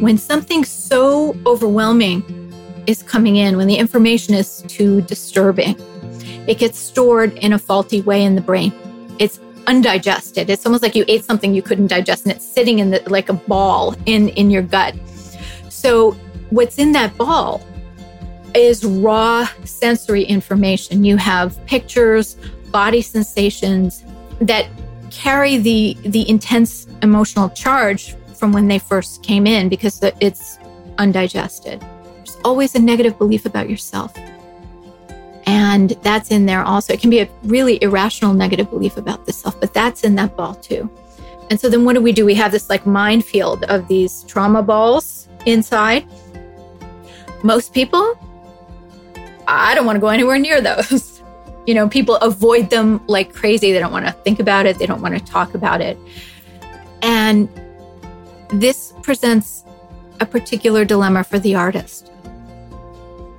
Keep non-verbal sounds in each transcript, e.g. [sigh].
When something so overwhelming is coming in, when the information is too disturbing, it gets stored in a faulty way in the brain. It's undigested. It's almost like you ate something you couldn't digest and it's sitting in the like a ball in in your gut. So what's in that ball is raw sensory information. You have pictures, body sensations that carry the the intense emotional charge from when they first came in because it's undigested. There's always a negative belief about yourself. And that's in there also. It can be a really irrational negative belief about the self, but that's in that ball too. And so then what do we do? We have this like minefield of these trauma balls inside. Most people, I don't want to go anywhere near those. [laughs] you know, people avoid them like crazy. They don't want to think about it, they don't want to talk about it. And this presents a particular dilemma for the artist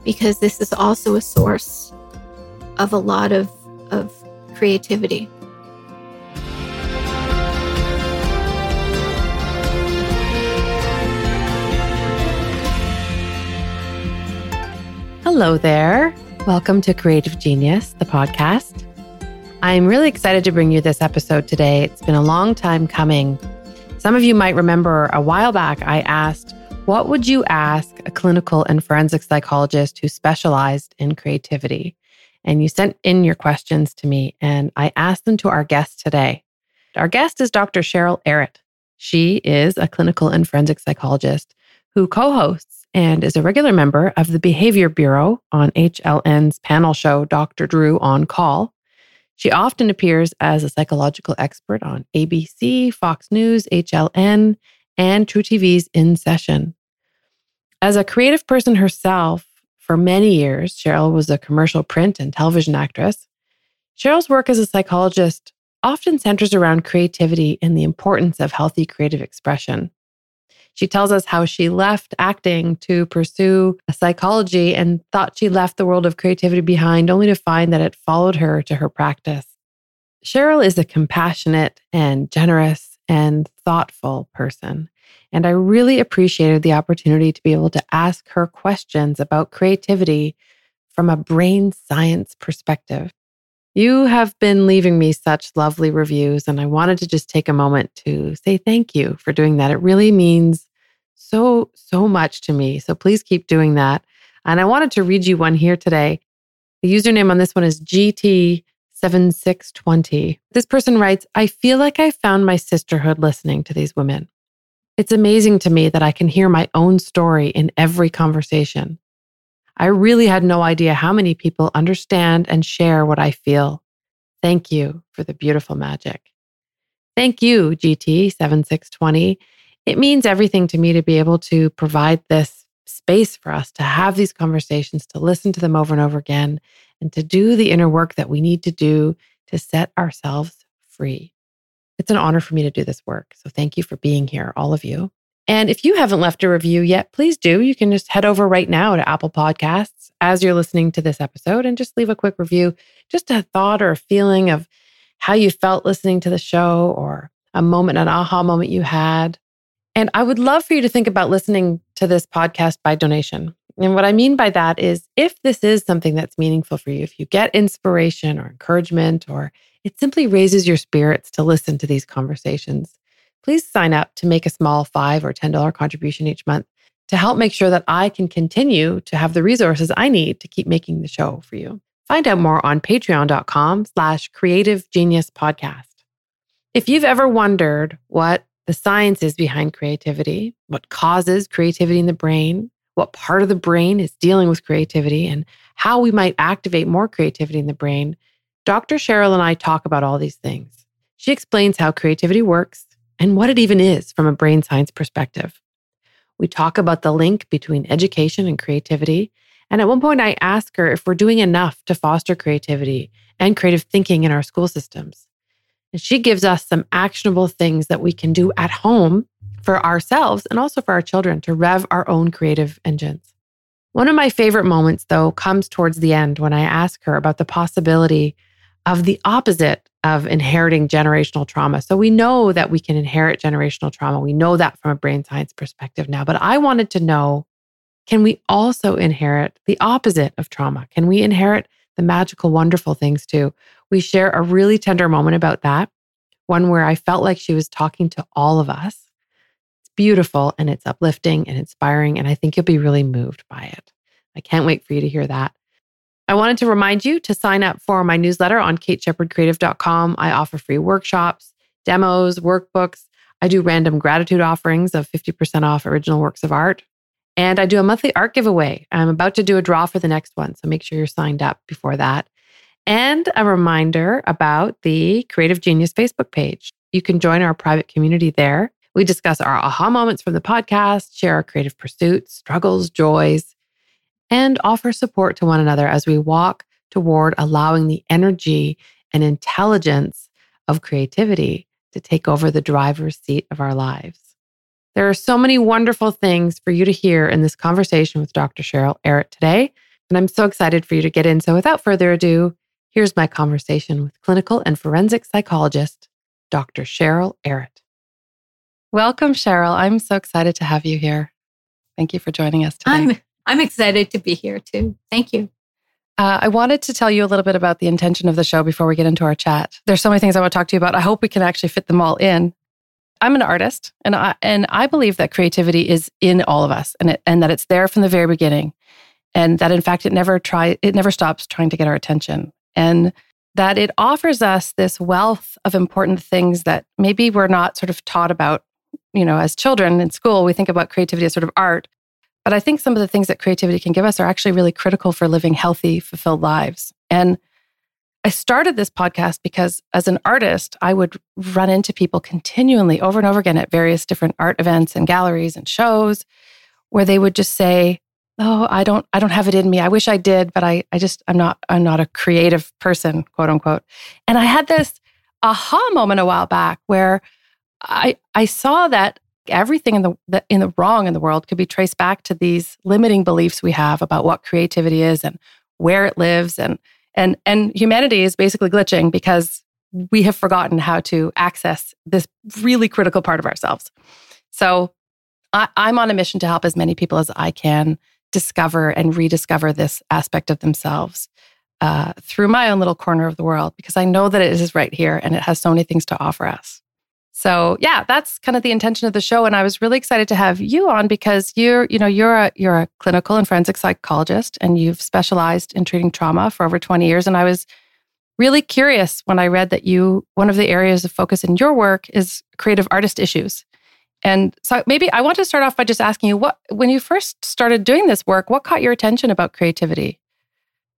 because this is also a source of a lot of, of creativity. Hello there. Welcome to Creative Genius, the podcast. I'm really excited to bring you this episode today. It's been a long time coming. Some of you might remember a while back, I asked, What would you ask a clinical and forensic psychologist who specialized in creativity? And you sent in your questions to me, and I asked them to our guest today. Our guest is Dr. Cheryl Arutt. She is a clinical and forensic psychologist who co hosts and is a regular member of the Behavior Bureau on HLN's panel show, Dr. Drew on Call. She often appears as a psychological expert on ABC, Fox News, HLN, and truTV's In Session. As a creative person herself, for many years, Cheryl was a commercial print and television actress. Cheryl's work as a psychologist often centers around creativity and the importance of healthy creative expression. She tells us how she left acting to pursue psychology and thought she left the world of creativity behind, only to find that it followed her to her practice. Cheryl is a compassionate and generous and thoughtful person. And I really appreciated the opportunity to be able to ask her questions about creativity from a brain science perspective. You have been leaving me such lovely reviews, and I wanted to just take a moment to say thank you for doing that. It really means so, so much to me. So please keep doing that. And I wanted to read you one here today. The username on this one is GT7620. This person writes I feel like I found my sisterhood listening to these women. It's amazing to me that I can hear my own story in every conversation. I really had no idea how many people understand and share what I feel. Thank you for the beautiful magic. Thank you, GT7620. It means everything to me to be able to provide this space for us to have these conversations, to listen to them over and over again, and to do the inner work that we need to do to set ourselves free. It's an honor for me to do this work. So thank you for being here, all of you. And if you haven't left a review yet, please do. You can just head over right now to Apple Podcasts as you're listening to this episode and just leave a quick review, just a thought or a feeling of how you felt listening to the show or a moment, an aha moment you had. And I would love for you to think about listening to this podcast by donation. And what I mean by that is if this is something that's meaningful for you, if you get inspiration or encouragement, or it simply raises your spirits to listen to these conversations, please sign up to make a small five or $10 contribution each month to help make sure that I can continue to have the resources I need to keep making the show for you. Find out more on patreon.com slash creative genius podcast. If you've ever wondered what the science is behind creativity, what causes creativity in the brain, what part of the brain is dealing with creativity, and how we might activate more creativity in the brain, Dr. Cheryl and I talk about all these things. She explains how creativity works and what it even is from a brain science perspective. We talk about the link between education and creativity. And at one point, I ask her if we're doing enough to foster creativity and creative thinking in our school systems. And she gives us some actionable things that we can do at home for ourselves and also for our children to rev our own creative engines. One of my favorite moments, though, comes towards the end when I ask her about the possibility of the opposite of inheriting generational trauma. So we know that we can inherit generational trauma. We know that from a brain science perspective now. But I wanted to know can we also inherit the opposite of trauma? Can we inherit the magical, wonderful things too? We share a really tender moment about that, one where I felt like she was talking to all of us. It's beautiful and it's uplifting and inspiring. And I think you'll be really moved by it. I can't wait for you to hear that. I wanted to remind you to sign up for my newsletter on kateshepardcreative.com. I offer free workshops, demos, workbooks. I do random gratitude offerings of 50% off original works of art. And I do a monthly art giveaway. I'm about to do a draw for the next one. So make sure you're signed up before that. And a reminder about the Creative Genius Facebook page. You can join our private community there. We discuss our aha moments from the podcast, share our creative pursuits, struggles, joys, and offer support to one another as we walk toward allowing the energy and intelligence of creativity to take over the driver's seat of our lives. There are so many wonderful things for you to hear in this conversation with Dr. Cheryl Arutt today, and I'm so excited for you to get in. So, without further ado, here's my conversation with clinical and forensic psychologist, Dr. Cheryl Arutt. Welcome, Cheryl. I'm so excited to have you here. Thank you for joining us today. I'm I'm excited to be here too. Thank you. Uh, I wanted to tell you a little bit about the intention of the show before we get into our chat. There's so many things I want to talk to you about. I hope we can actually fit them all in. I'm an artist, and I and I believe that creativity is in all of us, and it, and that it's there from the very beginning, and that in fact it never try it never stops trying to get our attention, and that it offers us this wealth of important things that maybe we're not sort of taught about. You know, as children in school, we think about creativity as sort of art, but I think some of the things that creativity can give us are actually really critical for living healthy, fulfilled lives. And I started this podcast because as an artist, I would run into people continually over and over again at various different art events and galleries and shows where they would just say, "Oh, I don't I don't have it in me. I wish I did, but I I just I'm not I'm not a creative person, quote unquote." And I had this aha moment a while back where I I saw that everything in the, in the wrong in the world could be traced back to these limiting beliefs we have about what creativity is and where it lives. And and and humanity is basically glitching because we have forgotten how to access this really critical part of ourselves. So I, i'm on a mission to help as many people as i can discover and rediscover this aspect of themselves uh, through my own little corner of the world because i know that it is right here and it has so many things to offer us so yeah, that's kind of the intention of the show. And I was really excited to have you on because you're, you know, you're a you're a clinical and forensic psychologist and you've specialized in treating trauma for over 20 years. And I was really curious when I read that you one of the areas of focus in your work is creative artist issues. And so maybe I want to start off by just asking you what when you first started doing this work, what caught your attention about creativity?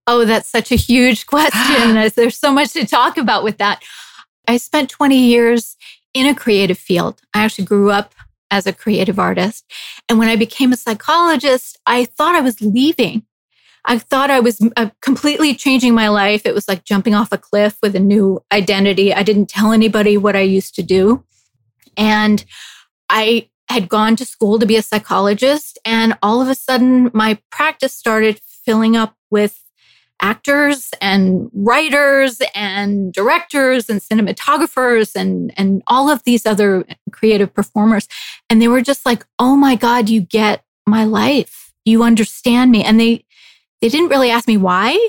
Oh, that's such a huge [sighs] question. There's so much to talk about with that. I spent 20 years in a creative field. I actually grew up as a creative artist. And when I became a psychologist, I thought I was leaving. I thought I was uh, completely changing my life. It was like jumping off a cliff with a new identity. I didn't tell anybody what I used to do. And I had gone to school to be a psychologist. And all of a sudden, my practice started filling up with actors and writers and directors and cinematographers and and all of these other creative performers. And they were just like oh my god you get my life. You understand me. And they they didn't really ask me why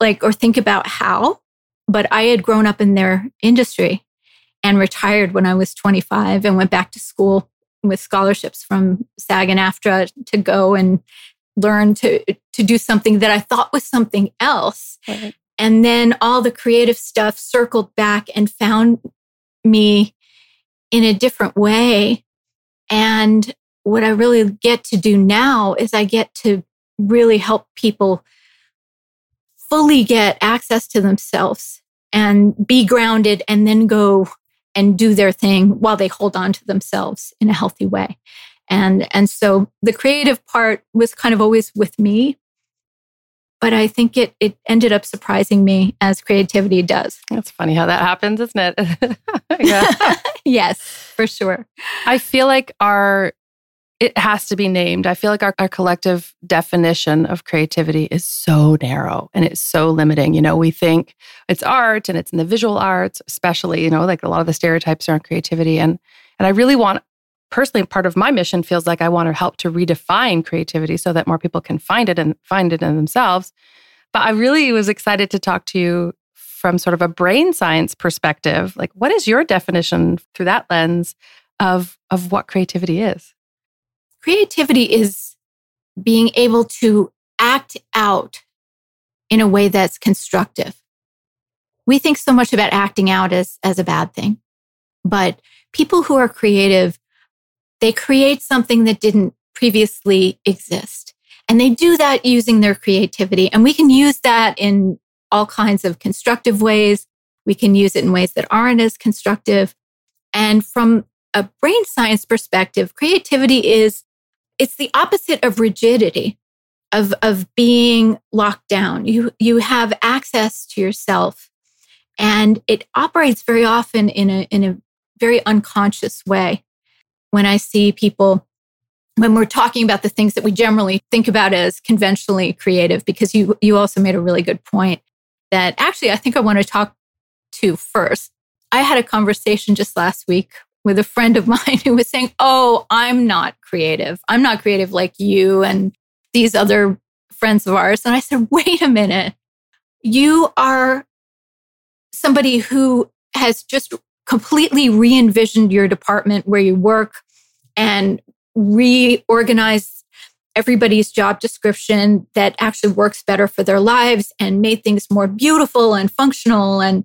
like or think about how but i had grown up in their industry and retired when i was 25 and went back to school with scholarships from SAG and AFTRA to go and learn to to do something that I thought was something else. Right. And then all the creative stuff circled back and found me in a different way. And what I really get to do now is I get to really help people fully get access to themselves and be grounded and then go and do their thing while they hold on to themselves in a healthy way. And, and so the creative part was kind of always with me. But I think it, it ended up surprising me as creativity does. It's funny how that happens, isn't it? [laughs] [laughs] yes, for sure. I feel like our it has to be named. I feel like our, our collective definition of creativity is so narrow and it's so limiting. You know, we think it's art and it's in the visual arts, especially, you know, like a lot of the stereotypes around creativity. And and I really want personally part of my mission feels like I want to help to redefine creativity so that more people can find it and find it in themselves. But I really was excited to talk to you from sort of a brain science perspective. Like what is your definition through that lens of of what creativity is? Creativity is being able to act out in a way that's constructive. We think so much about acting out as, as a bad thing, but people who are creative they create something that didn't previously exist. And they do that using their creativity. And we can use that in all kinds of constructive ways. We can use it in ways that aren't as constructive. And from a brain science perspective, creativity is it's the opposite of rigidity, of, of being locked down. You, you have access to yourself and it operates very often in a, in a very unconscious way when I see people when we're talking about the things that we generally think about as conventionally creative because you you also made a really good point that actually I think I want to talk to first. I had a conversation just last week with a friend of [laughs] mine who was saying, "Oh, I'm not creative. I'm not creative like you and these other friends of ours." And I said, "Wait a minute. You are somebody who has just completely re envisioned your department where you work and reorganize everybody's job description that actually works better for their lives and made things more beautiful and functional. And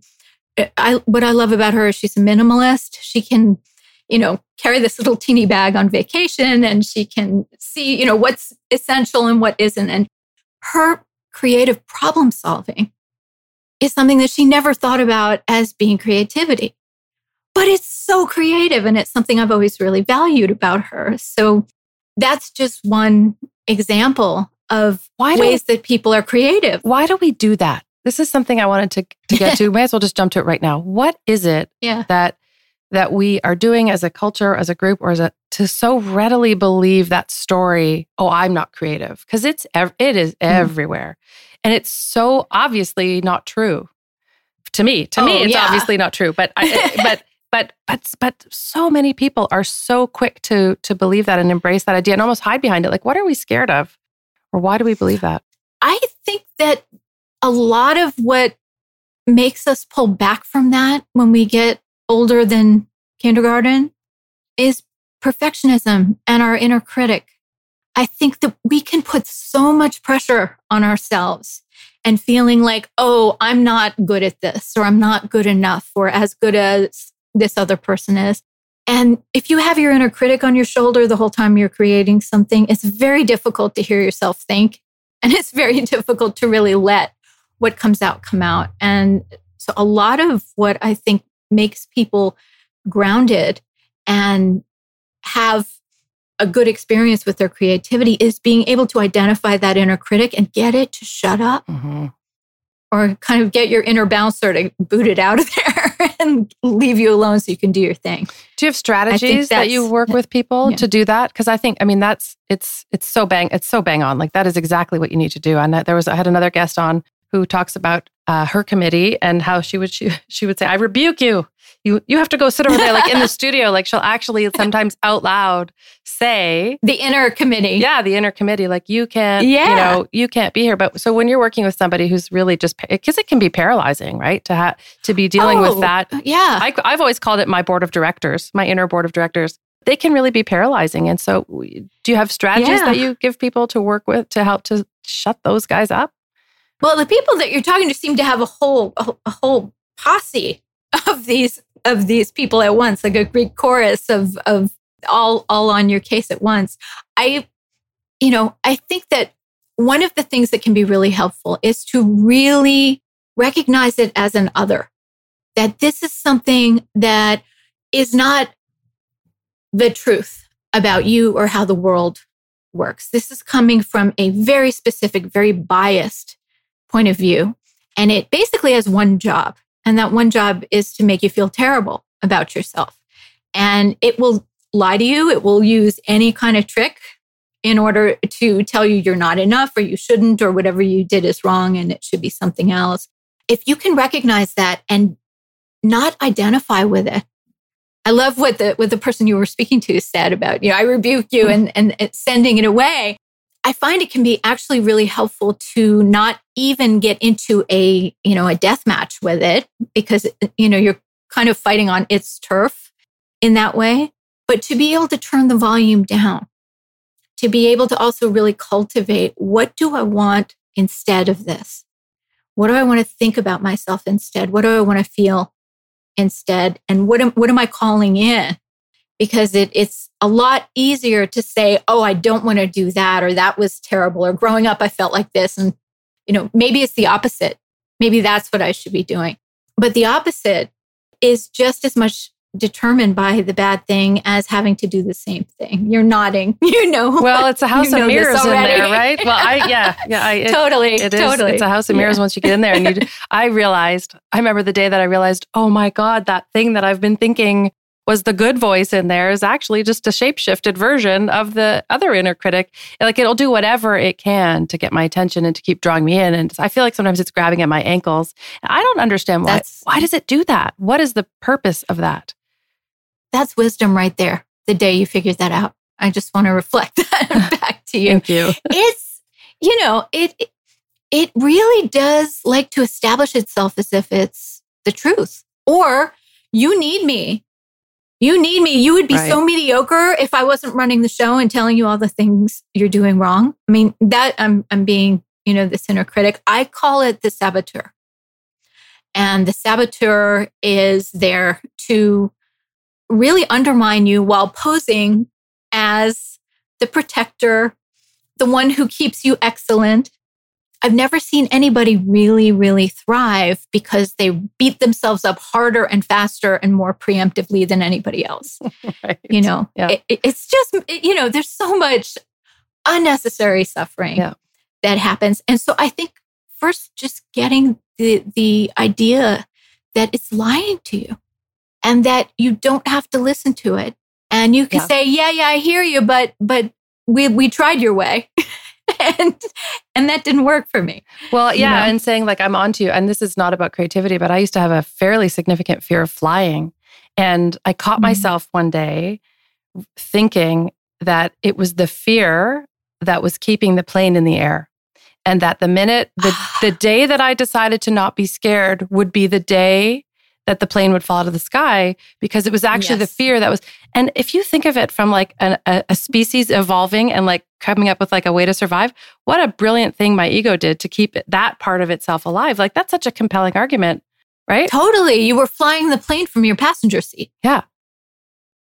I, what I love about her is she's a minimalist. She can, you know, carry this little teeny bag on vacation and she can see, you know, what's essential and what isn't. And her creative problem solving is something that she never thought about as being creativity but it's so creative and it's something I've always really valued about her. So that's just one example of why ways that people are creative. Why do we do that? This is something I wanted to, to get to. [laughs] May as well just jump to it right now. What is it yeah. that that we are doing as a culture, as a group, or as a to so readily believe that story? Oh, I'm not creative because it's it is mm. everywhere, and it's so obviously not true to me. To oh, me, it's yeah. obviously not true. But I, [laughs] but but but but so many people are so quick to to believe that and embrace that idea and almost hide behind it. Like what are we scared of? Or why do we believe that? I think that a lot of what makes us pull back from that when we get older than kindergarten is perfectionism and our inner critic. I think that we can put so much pressure on ourselves and feeling like oh i'm not good at this or i'm not good enough or as good as this other person is. And if you have your inner critic on your shoulder the whole time you're creating something, it's very difficult to hear yourself think. [laughs] And it's very difficult to really let what comes out come out. And so a lot of what I think makes people grounded and have a good experience with their creativity is being able to identify that inner critic and get it to shut up. Mm-hmm or kind of get your inner bouncer to boot it out of [laughs] there and leave you alone so you can do your thing. Do you have strategies that you work with people yeah. to do that? Because I think, I mean, that's it's it's so bang it's so bang on. Like that is exactly what you need to do. And there was I had another guest on who talks about uh, her committee and how she would she, [laughs] she would say, "I rebuke you. You you have to go sit over there, like in the studio." Like she'll actually sometimes out loud say the inner committee. Yeah, the inner committee. Like you can't, yeah. you know, you can't be here. But so when you're working with somebody who's really just because it can be paralyzing, right? To have to be dealing oh, with that. Yeah, I, I've always called it my board of directors, my inner board of directors they can really be paralyzing. And so, do you have strategies yeah. that you give people to work with to help to shut those guys up? Well, the people that you're talking to seem to have a whole a, a whole posse of these of these people at once, like a Greek chorus of of all all on your case at once. I, you know, I think that one of the things that can be really helpful is to really recognize it as an other. That this is something that is not the truth about you or how the world works. This is coming from a very specific, very biased point of view. And it basically has one job. And that one job is to make you feel terrible about yourself. And it will lie to you. It will use any kind of trick in order to tell you you're not enough or you shouldn't or whatever you did is wrong and it should be something else. If you can recognize that and not identify with it. I love what the what the person you were speaking to said about, you know, I rebuke you mm-hmm. and, and, and sending it away. I find it can be actually really helpful to not even get into a, you know, a death match with it because, you know, you're kind of fighting on its turf in that way, but to be able to turn the volume down, to be able to also really cultivate what do I want instead of this? What do I want to think about myself instead? What do I want to feel instead? And what am, what am I calling in? Because it, it's a lot easier to say, oh, I don't want to do that, or that was terrible, or growing up, I felt like this. And, you know, maybe it's the opposite. Maybe that's what I should be doing. But the opposite is just as much determined by the bad thing as having to do the same thing. You're nodding, [laughs] you know. Well, it's a house of mirrors in there, right? Well, I yeah, yeah, I, [laughs] it, totally, it is, totally. It's a house of mirrors yeah. once you get in there, and you. [laughs] I realized. I remember the day that I realized, oh my god, that thing that I've been thinking was the good voice in there is actually just a shapeshifted version of the other inner critic. Like it'll do whatever it can to get my attention and to keep drawing me in. And I feel like sometimes it's grabbing at my ankles. I don't understand why. That's, why does it do that? What is the purpose of that? That's wisdom right there. The day you figured that out. I just want to reflect [laughs] that [laughs] back to you. Thank you. It's, you know, it, it it really does like to establish itself as if it's the truth. Or you need me. You need me. You would be right. so mediocre if I wasn't running the show and telling you all the things you're doing wrong. I mean, that I'm I'm being, you know, the inner critic. I call it the saboteur. And the saboteur is there to really undermine you while posing as the protector, the one who keeps you excellent. I've never seen anybody really, really thrive because they beat themselves up harder and faster and more preemptively than anybody else. [laughs] right. You know, yeah. it, it's just, it, you know, there's so much unnecessary suffering yeah. that happens. And so I think first, just getting the, the idea that it's lying to you and that you don't have to listen to it. And you can yeah. say, yeah, yeah, I hear you, but, but we, we tried your way. [laughs] and and that didn't work for me. Well, yeah, you know? and saying like I'm onto you, and this is not about creativity, but I used to have a fairly significant fear of flying, and I caught mm-hmm. myself one day thinking that it was the fear that was keeping the plane in the air, and that the minute the the [sighs] day that I decided to not be scared would be the day that the plane would fall out of the sky because it was actually yes. the fear that was. And if you think of it from like a, a, species evolving and like coming up with like a way to survive, what a brilliant thing my ego did to keep that part of itself alive. Like that's such a compelling argument, right? Totally. You were flying the plane from your passenger seat. Yeah.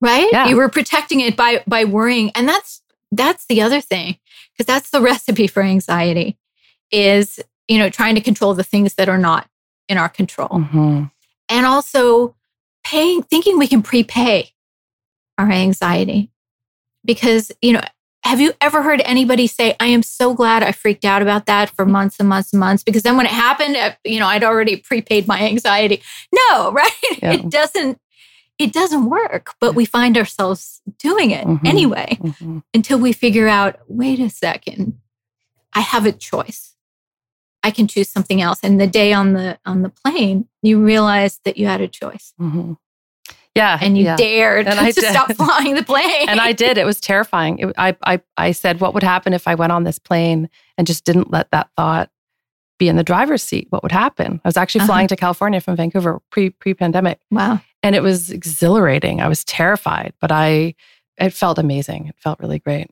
Right? Yeah. You were protecting it by by worrying. And that's that's the other thing because that's the recipe for anxiety is, you know, trying to control the things that are not in our control. Mm-hmm and also paying, thinking we can prepay our anxiety. Because, you know, have you ever heard anybody say, I am so glad I freaked out about that for months and months and months? Because then when it happened, uh, you know, I'd already prepaid my anxiety. No, [laughs] right? Yeah. It doesn't. It doesn't work, but we find ourselves doing it mm-hmm. anyway mm-hmm. until we figure out wait a second, I have a choice. I can choose something else. And the day on the on the plane, you realized that you had a choice. Mm-hmm. Yeah, and you yeah. dared and [laughs] I to did. stop flying the plane. and I did. It was terrifying. It, I I I said, what would happen if I went on this plane and just didn't let that thought be in the driver's seat? What would happen? I was actually uh-huh. flying to California from Vancouver pre pre pandemic. Wow, and it was exhilarating. I was terrified, but I it felt amazing. It felt really great.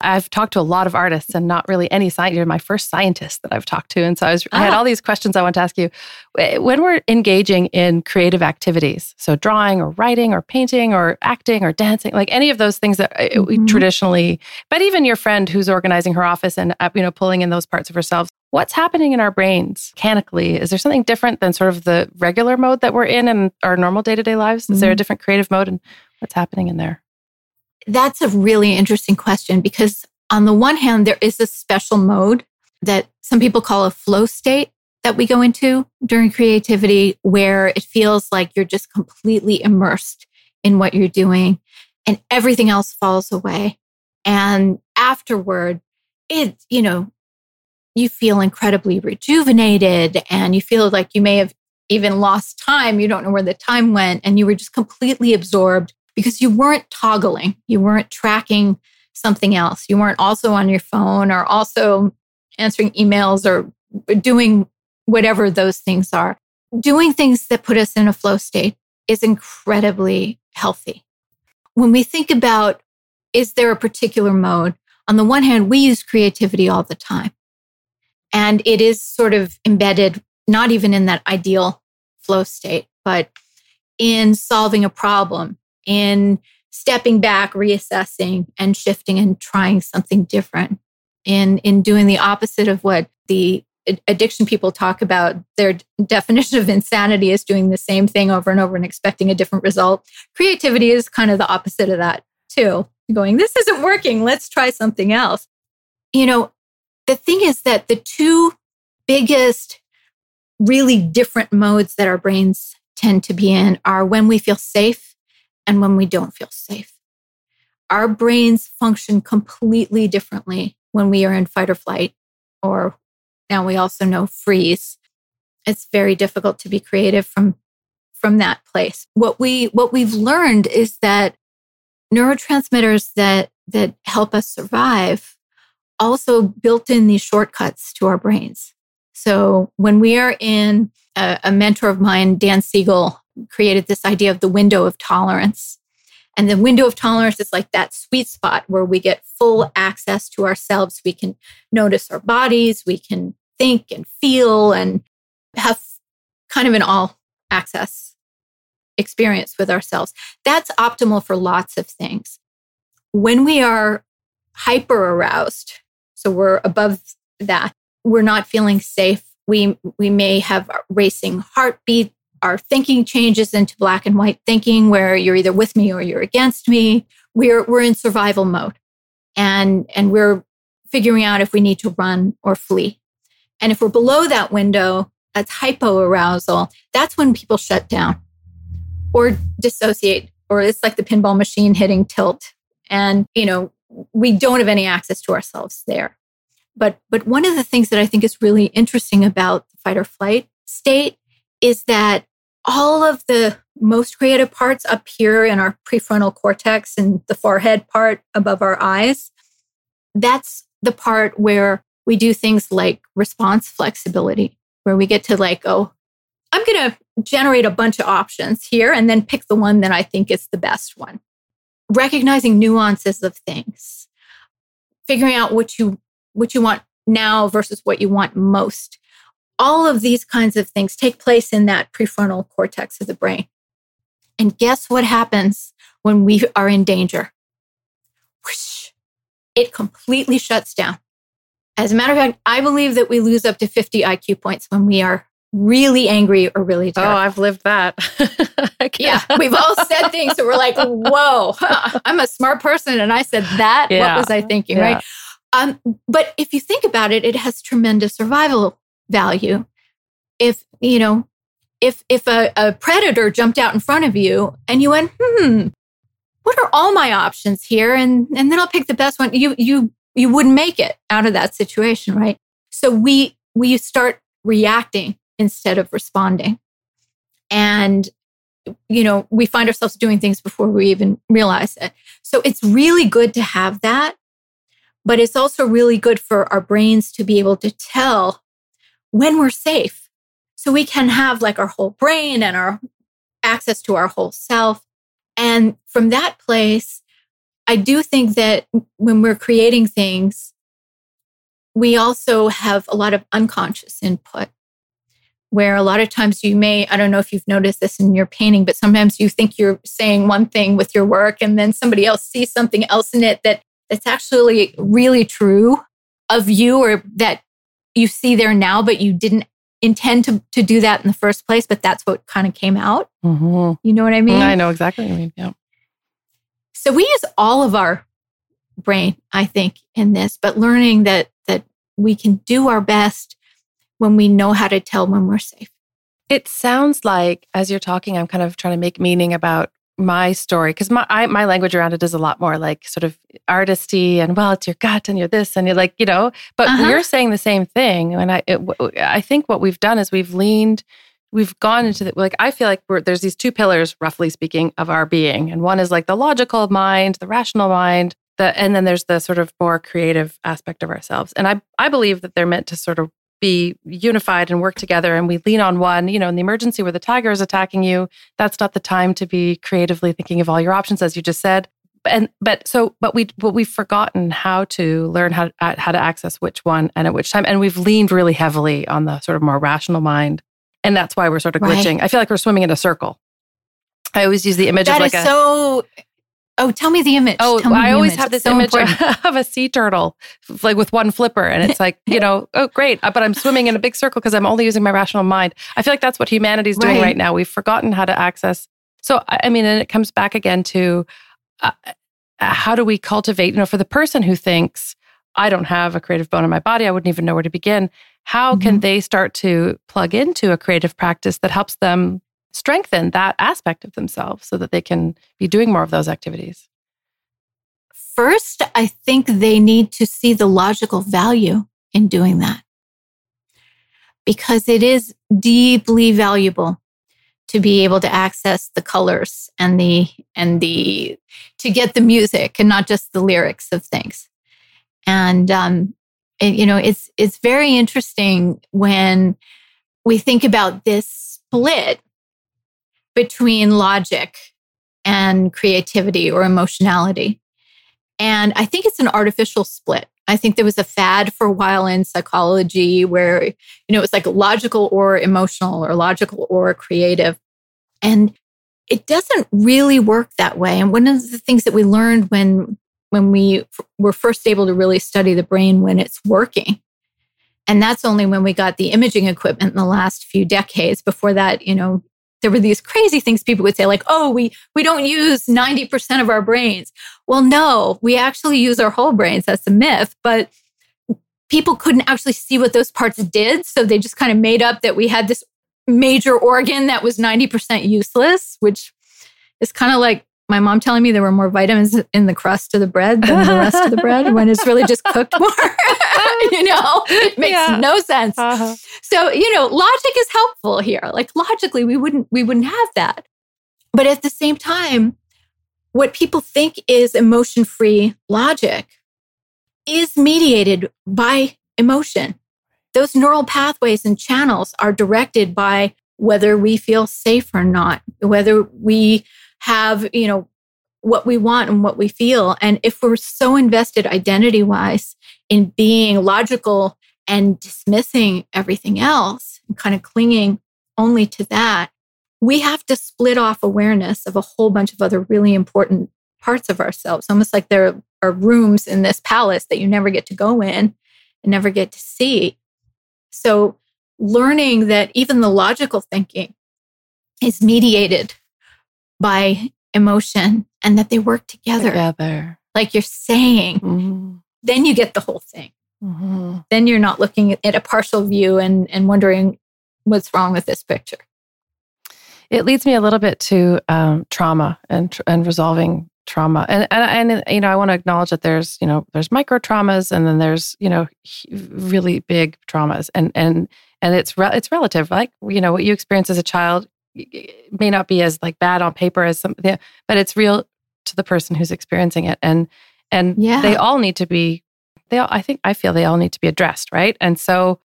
I've talked to a lot of artists and not really any science. You're my first scientist that I've talked to. And so I, was, ah. I had ah. all these questions I want to ask you. When we're engaging in creative activities, so drawing or writing or painting or acting or dancing, like any of those things that uh, mm-hmm. we traditionally, but even your friend who's organizing her office and, uh, you know, pulling in those parts of herself, what's happening in our brains mechanically? Is there something different than sort of the regular mode that we're in in our normal day to day lives? Is mm-hmm. there a mm-hmm. different creative mode and what's happening in there? That's a really interesting question because, on the one hand, there is a special mode that some people call a flow state that we go into during creativity where it feels like you're just completely immersed in what you're doing. and everything else falls away. And afterward, it, you know, you feel incredibly rejuvenated and you feel like you may have even lost time. You don't know where the time went and you were just completely absorbed because you weren't toggling, you weren't tracking something else. You weren't also on your phone or also answering emails or doing whatever those things are. Doing things that put us in a flow state is incredibly healthy. When we think about is there a particular mode? On the one hand, we use creativity all the time. And it is sort of embedded, not even in that ideal flow state, but in solving a problem, in stepping back, reassessing and shifting and trying something different, in, in doing the opposite of what the addiction people talk about. Their definition of insanity is doing the same thing over and over and expecting a different result. Creativity is kind of the opposite of that, too. Going, this isn't working. Let's try something else. You know, the thing is that the two biggest, really different modes that our brains tend to be in are when we feel safe and when we don't feel safe. Our brains function completely differently when we are in fight or flight, or now we also know freeze. It's very difficult to be creative from from that place. What we what we've learned is that neurotransmitters that that help us survive also built in these shortcuts to our brains. So when we are in a, a, mentor of mine, Dan Siegel, created this idea of the window of tolerance. And the window of tolerance is like that sweet spot where we get full access to ourselves. We can notice our bodies, we can think and feel and have kind of an all access experience with ourselves. That's optimal for lots of things. When we are hyper aroused, so we're above that. We're not feeling safe. We, we may have racing heartbeat. Our thinking changes into black and white thinking where you're either with me or you're against me. We're, we're in survival mode and, and we're figuring out if we need to run or flee. And if we're below that window, that's hypoarousal. That's when people shut down or dissociate, or it's like the pinball machine hitting tilt. And, you know, we don't have any access to ourselves there. But but one of the things that I think is really interesting about the fight or flight state is that all of the most creative parts up here in our prefrontal cortex and the forehead part above our eyes, that's the part where we do things like response flexibility, where we get to like, oh, I'm going to generate a bunch of options here and then pick the one that I think is the best one. Recognizing nuances of things, figuring out what you what you want now versus what you want most. All of these kinds of things take place in that prefrontal cortex of the brain. And guess what happens when we are in danger? Whoosh, it completely shuts down. As a matter of fact, I believe that we lose up to 50 IQ points when we are really angry or really terrified. Oh, I've lived that. [laughs] yeah, we've all said things that we're like, whoa, I'm a smart person. And I said that. Yeah. What was I thinking? Yeah. Right. Um, but if you think about it, it has tremendous survival value. If, you know, if if a, a predator jumped out in front of you and you went, hmm, what are all my options here? And and then I'll pick the best one. You you you wouldn't make it out of that situation, right? So we we start reacting instead of responding. And, you know, we find ourselves doing things before we even realize it. So it's really good to have that. But it's also really good for our brains to be able to tell when we're safe. So we can have like our whole brain and our access to our whole self. And from that place, I do think that when we're creating things, we also have a lot of unconscious input where a lot of times you may, I don't know if you've noticed this in your painting, but sometimes you think you're saying one thing with your work and then somebody else sees something else in it that that's actually really true of you or that you see there now, but you didn't intend to, to do that in the first place, but that's what kind of came out. Mm-hmm. You know what I mean? I know exactly what I mean. Yeah. So we use all of our brain, I think, in this, but learning that that we can do our best when we know how to tell when we're safe. It sounds like, as you're talking, I'm kind of trying to make meaning about my story because my I, my language around it is a lot more like sort of artisty and well it's your gut and you're this and you're like you know but uh-huh. you're saying the same thing and I it, I think what we've done is we've leaned we've gone into the like I feel like there's these two pillars roughly speaking of our being and one is like the logical mind the rational mind the and then there's the sort of more creative aspect of ourselves and I I believe that they're meant to sort of be unified and work together and we lean on one you know in the emergency where the tiger is attacking you that's not the time to be creatively thinking of all your options as you just said. And but so but we but we've forgotten how to learn how uh, how to access which one and at which time. And we've leaned really heavily on the sort of more rational mind. And that's why we're sort of glitching. Right. i feel like we're swimming in a circle. I always use the image that of like a so Oh, tell me the image. Oh, I always image. have this so image of [laughs] a sea turtle, like with one flipper, and it's like you [laughs] know, oh great, uh, but I'm swimming in a big circle because I'm only using my rational mind. I feel like that's what humanity's doing right, right now. We've forgotten how to access. So I mean, and it comes back again to uh, uh, how do we cultivate? You know, for the person who thinks I don't have a creative bone in my body, I wouldn't even know where to begin. How mm-hmm. can they start to plug into a creative practice that helps them strengthen that aspect of themselves so that they can be doing more of those activities? First, I think they need to see the logical value in doing that because it is deeply valuable to be able to access the colors and the and the to get the music and not just the lyrics of things and um it, you know it's it's very interesting when we think about this split between logic and creativity or emotionality. And I think it's an artificial split. I think there was a fad for a while in psychology where, you know, it was like logical or emotional or logical or creative. And it doesn't really work that way. And one of the things that we learned when when we were first able to really study the brain when it's working and that's only when we got the imaging equipment in the last few decades before that you know there were these crazy things people would say like oh we we don't use 90% of our brains well no we actually use our whole brains that's a myth but people couldn't actually see what those parts did so they just kind of made up that we had this major organ that was 90% useless which is kind of like my mom telling me there were more vitamins in the crust of the bread than the rest of the bread when it's really just cooked [laughs] more. [laughs] [laughs] you know, it makes yeah. no sense. Uh-huh. So, you know, logic is helpful here. Like logically, we wouldn't we wouldn't have that. But at the same time, what people think is emotion-free logic is mediated by emotion. Those neural pathways and channels are directed by whether we feel safe or not, whether we have, you know, what we want and what we feel. And if we're so invested identity wise in being logical and dismissing everything else and kind of clinging only to that, we have to split off awareness of a whole bunch of other really important parts of ourselves, almost like there are rooms in this palace that you never get to go in and never get to see. So, learning that even the logical thinking is mediated by emotion and that they work together. Together. Like you're saying, mm-hmm. Then you get the whole thing. Mm-hmm. Then you're not looking at a partial view and, and wondering what's wrong with this picture. It leads me a little bit to um, trauma and and resolving trauma. And, and and you know, I want to acknowledge that there's you know there's micro traumas and then there's you know really big traumas and and and it's re- it's relative. Like you know what you experience as a child may not be as like bad on paper as something, but it's real to the person who's experiencing it. And and yeah. they all need to be. They all, I think I feel they all need to be addressed, right? And so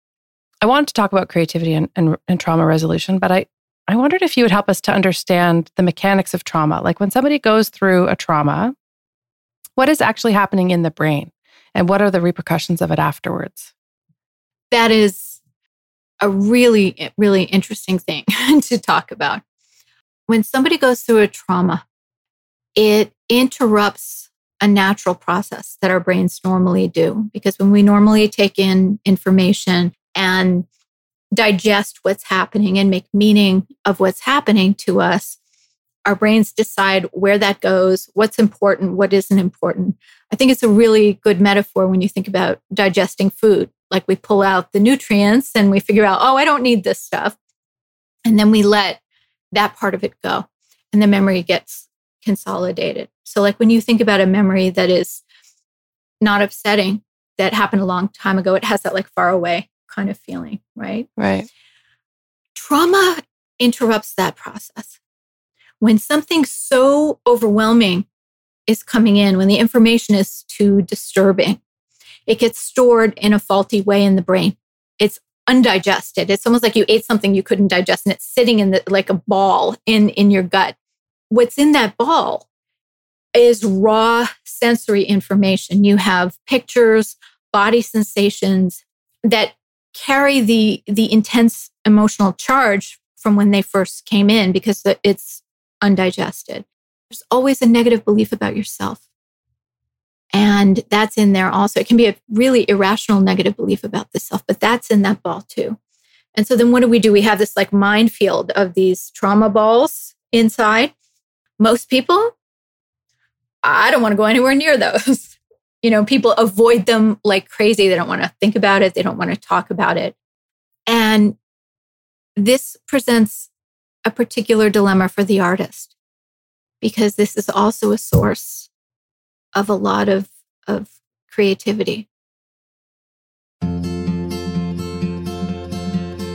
I wanted to talk about creativity and, and, and trauma resolution, but I I wondered if you would help us to understand the mechanics of trauma. Like when somebody goes through a trauma, what is actually happening in the brain, and what are the repercussions of it afterwards? That is a really, really interesting thing [laughs] to talk about. When somebody goes through a trauma, it interrupts a natural process that our brains normally do. Because when we normally take in information and digest what's happening and make meaning of what's happening to us, our brains decide where that goes, what's important, what isn't important. I think it's a really good metaphor when you think about digesting food like we pull out the nutrients and we figure out, oh, I don't need this stuff. And then we let that part of it go. And the memory gets consolidated. So, like when you think about a memory that is not upsetting, that happened a long time ago, it has that like far away kind of feeling, right? Right. Trauma interrupts that process. When something so overwhelming is coming in, when the information is too disturbing, it gets stored in a faulty way in the brain. It's undigested. It's almost like you ate something you couldn't digest and it's sitting in the, like a ball in, in your gut. What's in that ball is raw sensory information. You have pictures, body sensations that carry the, the intense emotional charge from when they first came in because it's undigested. There's always a negative belief about yourself. And that's in there also. It can be a really irrational negative belief about the self, but that's in that ball too. And so then what do we do? We have this like minefield of these trauma balls inside. Most people, I don't want to go anywhere near those. [laughs] you know, people avoid them like crazy. They don't want to think about it, they don't want to talk about it. And this presents a particular dilemma for the artist because this is also a source of a lot of, of creativity.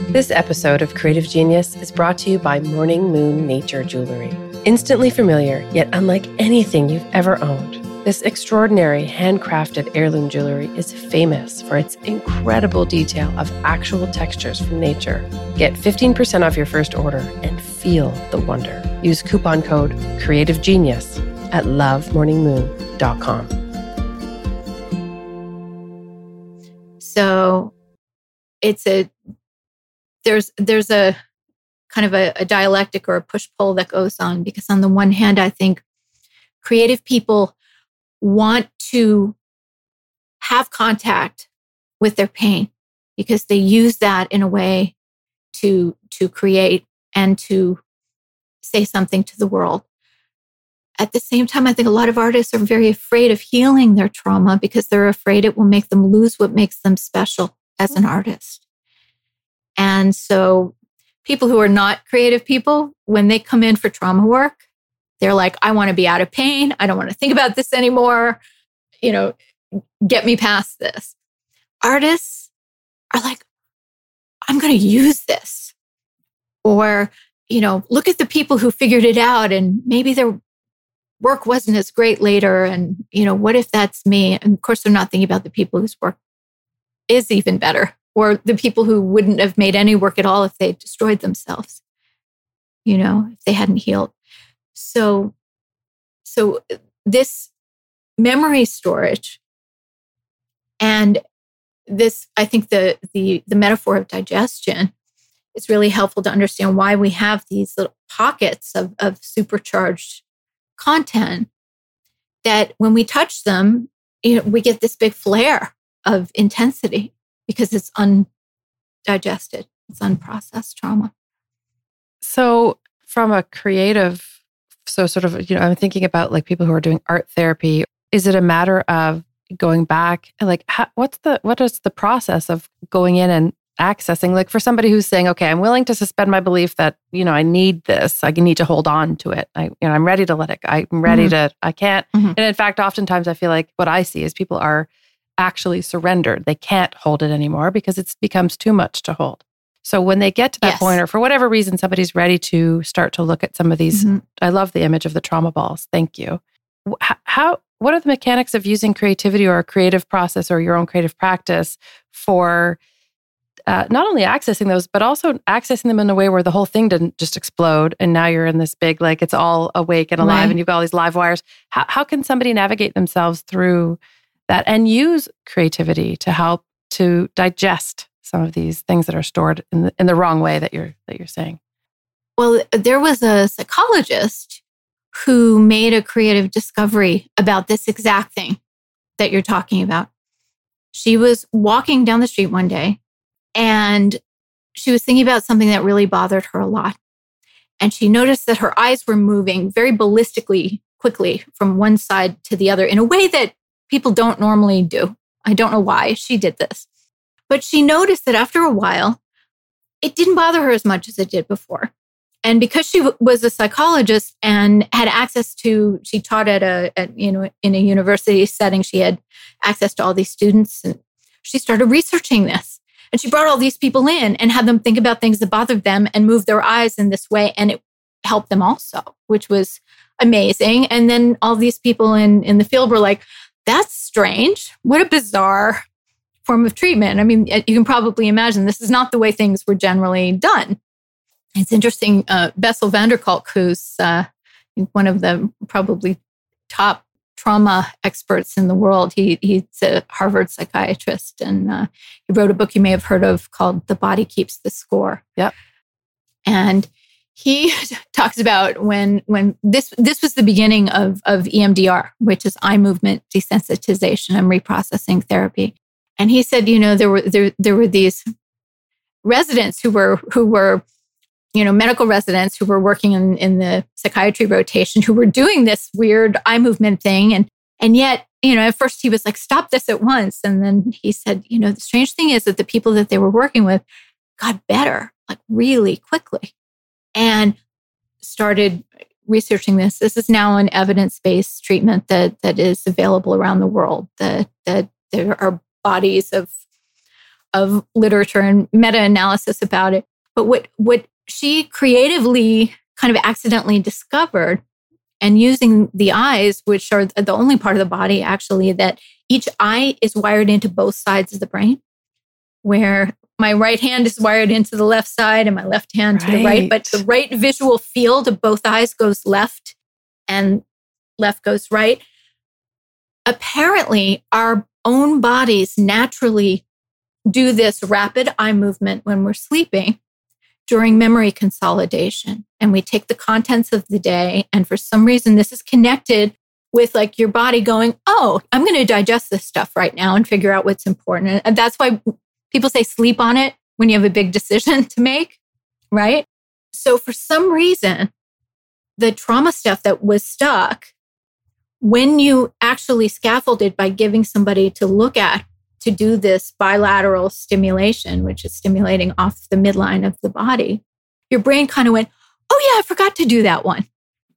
This episode of Creative Genius is brought to you by Morning Moon Nature Jewelry. Instantly familiar, yet unlike anything you've ever owned, this extraordinary handcrafted heirloom jewelry is famous for its incredible detail of actual textures from nature. Get 15% off your first order and feel the wonder. Use coupon code Creative Genius at lovemorningmoon.com. So it's a there's there's a kind of a, a dialectic or a push pull that goes on because on the one hand I think creative people want to have contact with their pain because they use that in a way to to create and to say something to the world at the same time, I think a lot of artists are very afraid of healing their trauma because they're afraid it will make them lose what makes them special as an mm-hmm. artist. And so, people who are not creative people, when they come in for trauma work, they're like, I want to be out of pain. I don't want to think about this anymore. You know, get me past this. Artists are like, I'm going to use this. Or, you know, look at the people who figured it out and maybe they're work wasn't as great later. And, you know, what if that's me? And of course, they're not thinking about the people whose work is even better or the people who wouldn't have made any work at all if they destroyed themselves, you know, if they hadn't healed. So, so this memory storage and this, I think the, the, the metaphor of digestion is really helpful to understand why we have these little pockets of, of supercharged content that when we touch them, you know, we get this big flare of intensity because it's undigested, it's unprocessed trauma. So, from a creative, so sort of, you know, I'm thinking about like people who are doing art therapy. Is it a matter of going back like how, what's the what is the process of going in and accessing like for somebody who's saying okay i'm willing to suspend my belief that you know i need this i need to hold on to it i you know i'm ready to let it i'm ready mm-hmm. to i can't mm-hmm. and in fact oftentimes i feel like what i see is people are actually surrendered they can't hold it anymore because it becomes too much to hold so when they get to that yes. point or for whatever reason somebody's ready to start to look at some of these mm-hmm. i love the image of the trauma balls thank you how what are the mechanics of using creativity or a creative process or your own creative practice for uh, not only accessing those, but also accessing them in a way where the whole thing didn't just explode. And now you're in this big, like it's all awake and alive, right. and you've got all these live wires. How, how can somebody navigate themselves through that and use creativity to help to digest some of these things that are stored in the, in the wrong way that you're that you're saying? Well, there was a psychologist who made a creative discovery about this exact thing that you're talking about. She was walking down the street one day and she was thinking about something that really bothered her a lot. And she noticed that her eyes were moving very ballistically quickly from one side to the other in a way that people don't normally do. I don't know why she did this. But she noticed that after a while, it didn't bother her as much as it did before. and because she w- was a psychologist and had access to she taught at a at, you know in a university setting she had access to all these students and she started researching this and she brought all these people in and had them think about things that bothered them and move their eyes in this way and it helped them also which was amazing and then all these people in in the field were like that's strange what a bizarre form of treatment i mean you can probably imagine this is not the way things were generally done it's interesting. Uh, Bessel van der Kolk, who's uh, one of the probably top trauma experts in the world, he, he's a Harvard psychiatrist, and uh, he wrote a book you may have heard of called "The Body Keeps the Score." Yep. And he [laughs] talks about when when this this was the beginning of of EMDR, which is eye movement desensitization and reprocessing therapy. And he said, you know, there were there there were these residents who were who were you know, medical residents who were working in, in the psychiatry rotation who were doing this weird eye movement thing. And, and yet, you know, at first he was like, stop this at once. And then he said, you know, the strange thing is that the people that they were working with got better, like really quickly and started researching this. This is now an evidence-based treatment that, that is available around the world, that, that there are bodies of, of literature and meta-analysis about it. But what, what she creatively kind of accidentally discovered and using the eyes, which are the only part of the body actually that each eye is wired into both sides of the brain, where my right hand is wired into the left side and my left hand right. to the right, but the right visual field of both eyes goes left and left goes right. Apparently, our own bodies naturally do this rapid eye movement when we're sleeping during memory consolidation. And we take the contents of the day, and for some reason, this is connected with like your body going, Oh, I'm going to digest this stuff right now and figure out what's important. And that's why people say sleep on it when you have a big decision [laughs] to make, right? So for some reason, the trauma stuff that was stuck, when you actually scaffolded by giving somebody to look at to do this bilateral stimulation, which is stimulating off the midline of the body, your brain kind of went, Oh, yeah, I forgot to do that one.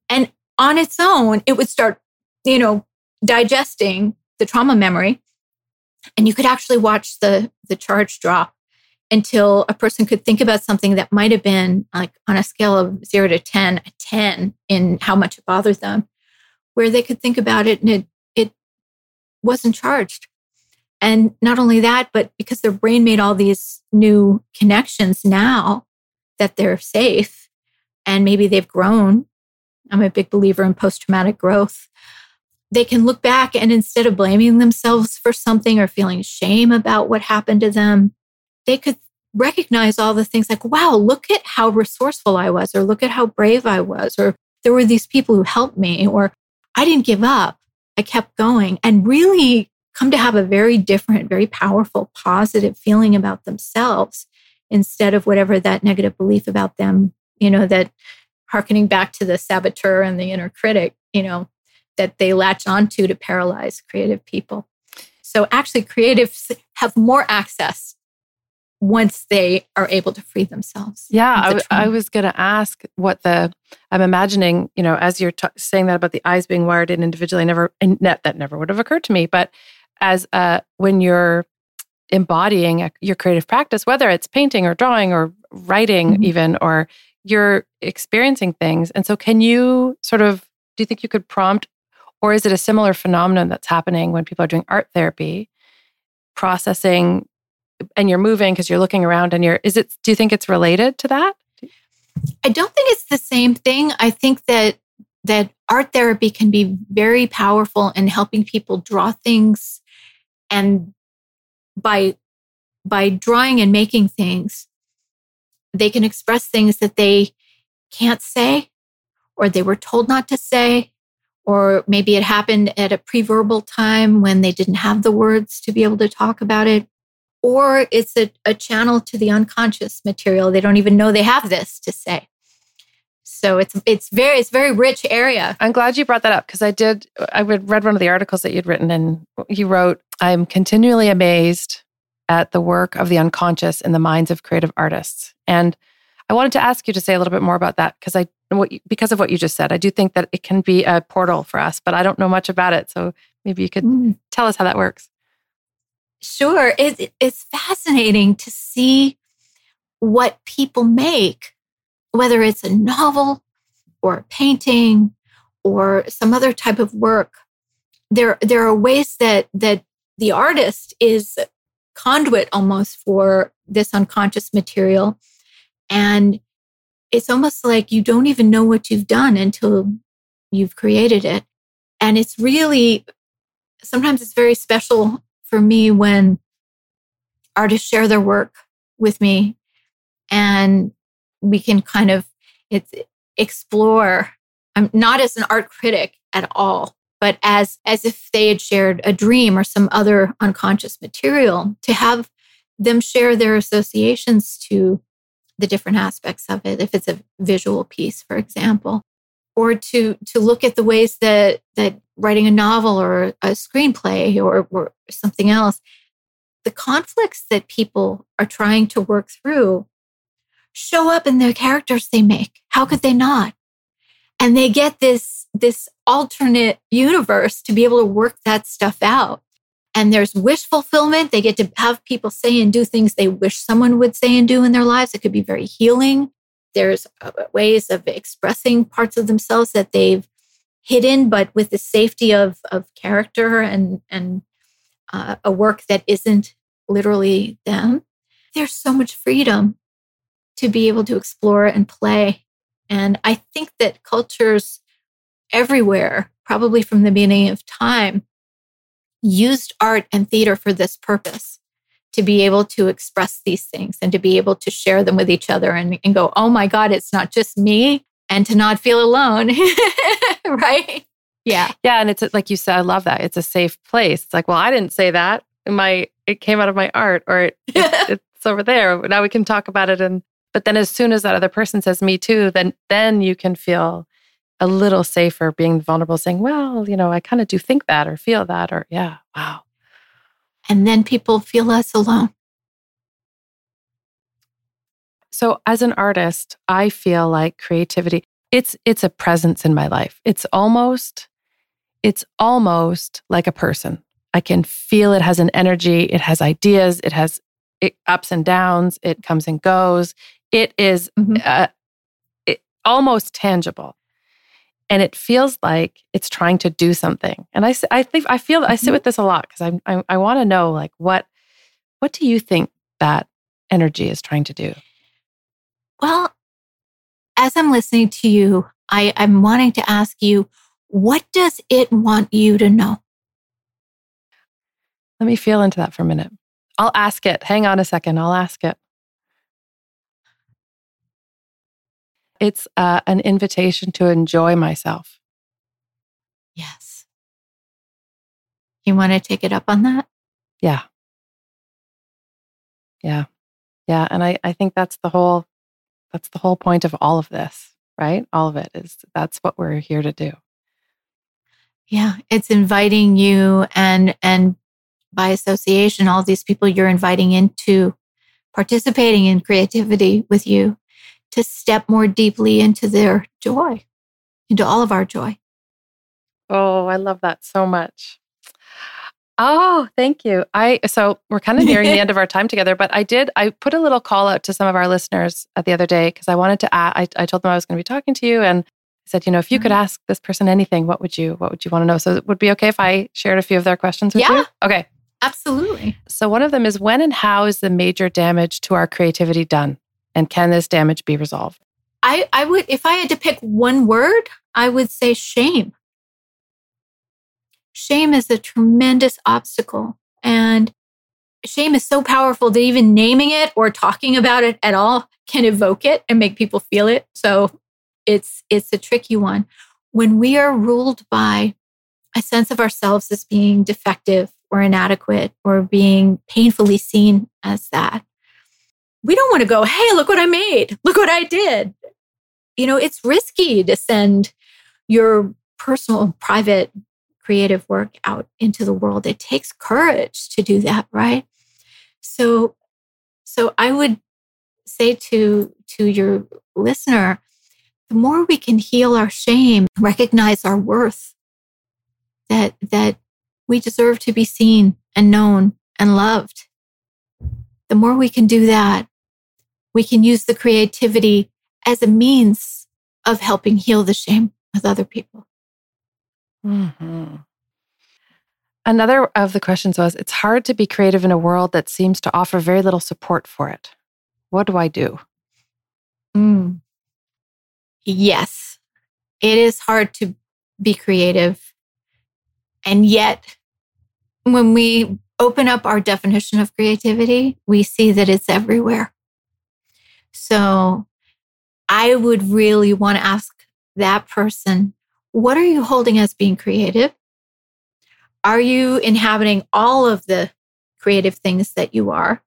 And on its own, it would start, you know, digesting the trauma memory. And you could actually watch the, the charge drop until a person could think about something that might have been like on a scale of zero to 10, a 10 in how much it bothered them, where they could think about it and it, it wasn't charged. And not only that, but because their brain made all these new connections now that they're safe and maybe they've grown. I'm a big believer in post traumatic growth. They can look back and instead of blaming themselves for something or feeling shame about what happened to them, they could recognize all the things like, wow, look at how resourceful I was, or look at how brave I was, or there were these people who helped me, or I didn't give up. I kept going and really come to have a very different, very powerful, positive feeling about themselves instead of whatever that negative belief about them, you know, that harkening back to the saboteur and the inner critic, you know, that they latch onto to paralyze creative people. So actually, creatives have more access once they are able to free themselves. Yeah, I, w- I was going to ask what the I'm imagining. You know, as you're t- saying that about the eyes being wired in individually, never and that that never would have occurred to me. But as uh, when you're embodying a, your creative practice, whether it's painting or drawing or writing, mm-hmm. even, or you're experiencing things. And so, can you sort of do you think you could prompt, or is it a similar phenomenon that's happening when people are doing art therapy, processing, and you're moving because you're looking around and you're, is it, do you think it's related to that? I don't think it's the same thing. I think that that art therapy can be very powerful in helping people draw things and by by drawing and making things they can express things that they can't say or they were told not to say or maybe it happened at a pre-verbal time when they didn't have the words to be able to talk about it or it's a, a channel to the unconscious material they don't even know they have this to say so it's it's very it's very rich area. I'm glad you brought that up because I did I read one of the articles that you'd written and you wrote I'm continually amazed at the work of the unconscious in the minds of creative artists. And I wanted to ask you to say a little bit more about that because I what because of what you just said. I do think that it can be a portal for us, but I don't know much about it. So maybe you could mm. tell us how that works. Sure. It, it's fascinating to see what people make, whether it's a novel or a painting or some other type of work. There, there are ways that that the artist is conduit almost for this unconscious material. And it's almost like you don't even know what you've done until you've created it. And it's really, sometimes it's very special for me when artists share their work with me and we can kind of it's explore i'm not as an art critic at all but as as if they had shared a dream or some other unconscious material to have them share their associations to the different aspects of it if it's a visual piece for example or to to look at the ways that that writing a novel or a screenplay or, or something else the conflicts that people are trying to work through show up in the characters they make. How could they not? And they get this this alternate universe to be able to work that stuff out and there's wish fulfillment they get to have people say and do things they wish someone would say and do in their lives it could be very healing there's uh, ways of expressing parts of themselves that they've hidden, but with the safety of, of character and, and uh, a work that isn't literally them. There's so much freedom to be able to explore and play. And I think that cultures everywhere, probably from the beginning of time, used art and theater for this purpose to be able to express these things and to be able to share them with each other and, and go, oh my God, it's not just me, and to not feel alone. [laughs] right? Yeah. Yeah. And it's like you said, I love that. It's a safe place. It's like, well, I didn't say that. My it came out of my art or it, it, [laughs] it's over there. Now we can talk about it. And but then as soon as that other person says me too, then then you can feel a little safer being vulnerable, saying, Well, you know, I kind of do think that or feel that, or yeah, wow. And then people feel less alone. So as an artist, I feel like creativity, it's it's a presence in my life. It's almost it's almost like a person. I can feel it has an energy, it has ideas, it has it, ups and downs, it comes and goes. It is, mm-hmm. uh, it, almost tangible and it feels like it's trying to do something. And I, I think I feel I sit mm-hmm. with this a lot because I, I, I want to know like what what do you think that energy is trying to do? Well, as I'm listening to you, I, I'm wanting to ask you, what does it want you to know? Let me feel into that for a minute. I'll ask it. Hang on a second. I'll ask it. It's uh, an invitation to enjoy myself. Yes. You want to take it up on that? Yeah. Yeah. Yeah. And I, I think that's the whole that's the whole point of all of this, right? All of it is that's what we're here to do. Yeah. It's inviting you and and by association, all these people you're inviting into participating in creativity with you to step more deeply into their joy, into all of our joy. Oh, I love that so much. Oh, thank you. I so we're kind of nearing the end of our time together, but I did I put a little call out to some of our listeners at the other day because I wanted to I, I told them I was going to be talking to you and I said, you know, if you could mm-hmm. ask this person anything, what would you what would you want to know? So it would be okay if I shared a few of their questions with yeah, you? Okay. Absolutely. So one of them is when and how is the major damage to our creativity done? And can this damage be resolved? I, I would, if I had to pick one word, I would say shame. Shame is a tremendous obstacle. And shame is so powerful that even naming it or talking about it at all can evoke it and make people feel it. So it's it's a tricky one. When we are ruled by a sense of ourselves as being defective or inadequate or being painfully seen as that, we don't want to go, hey, look what I made. Look what I did. You know, it's risky to send your personal, private, creative work out into the world. It takes courage to do that, right? So, so I would say to to your listener, the more we can heal our shame, recognize our worth, that that we deserve to be seen and known and loved. The more we can do that, we can use the creativity as a means of helping heal the shame with other people. Mm-hmm. Another of the questions was It's hard to be creative in a world that seems to offer very little support for it. What do I do? Mm. Yes, it is hard to be creative. And yet, when we open up our definition of creativity, we see that it's everywhere. So I would really want to ask that person, what are you holding as being creative? Are you inhabiting all of the creative things that you are?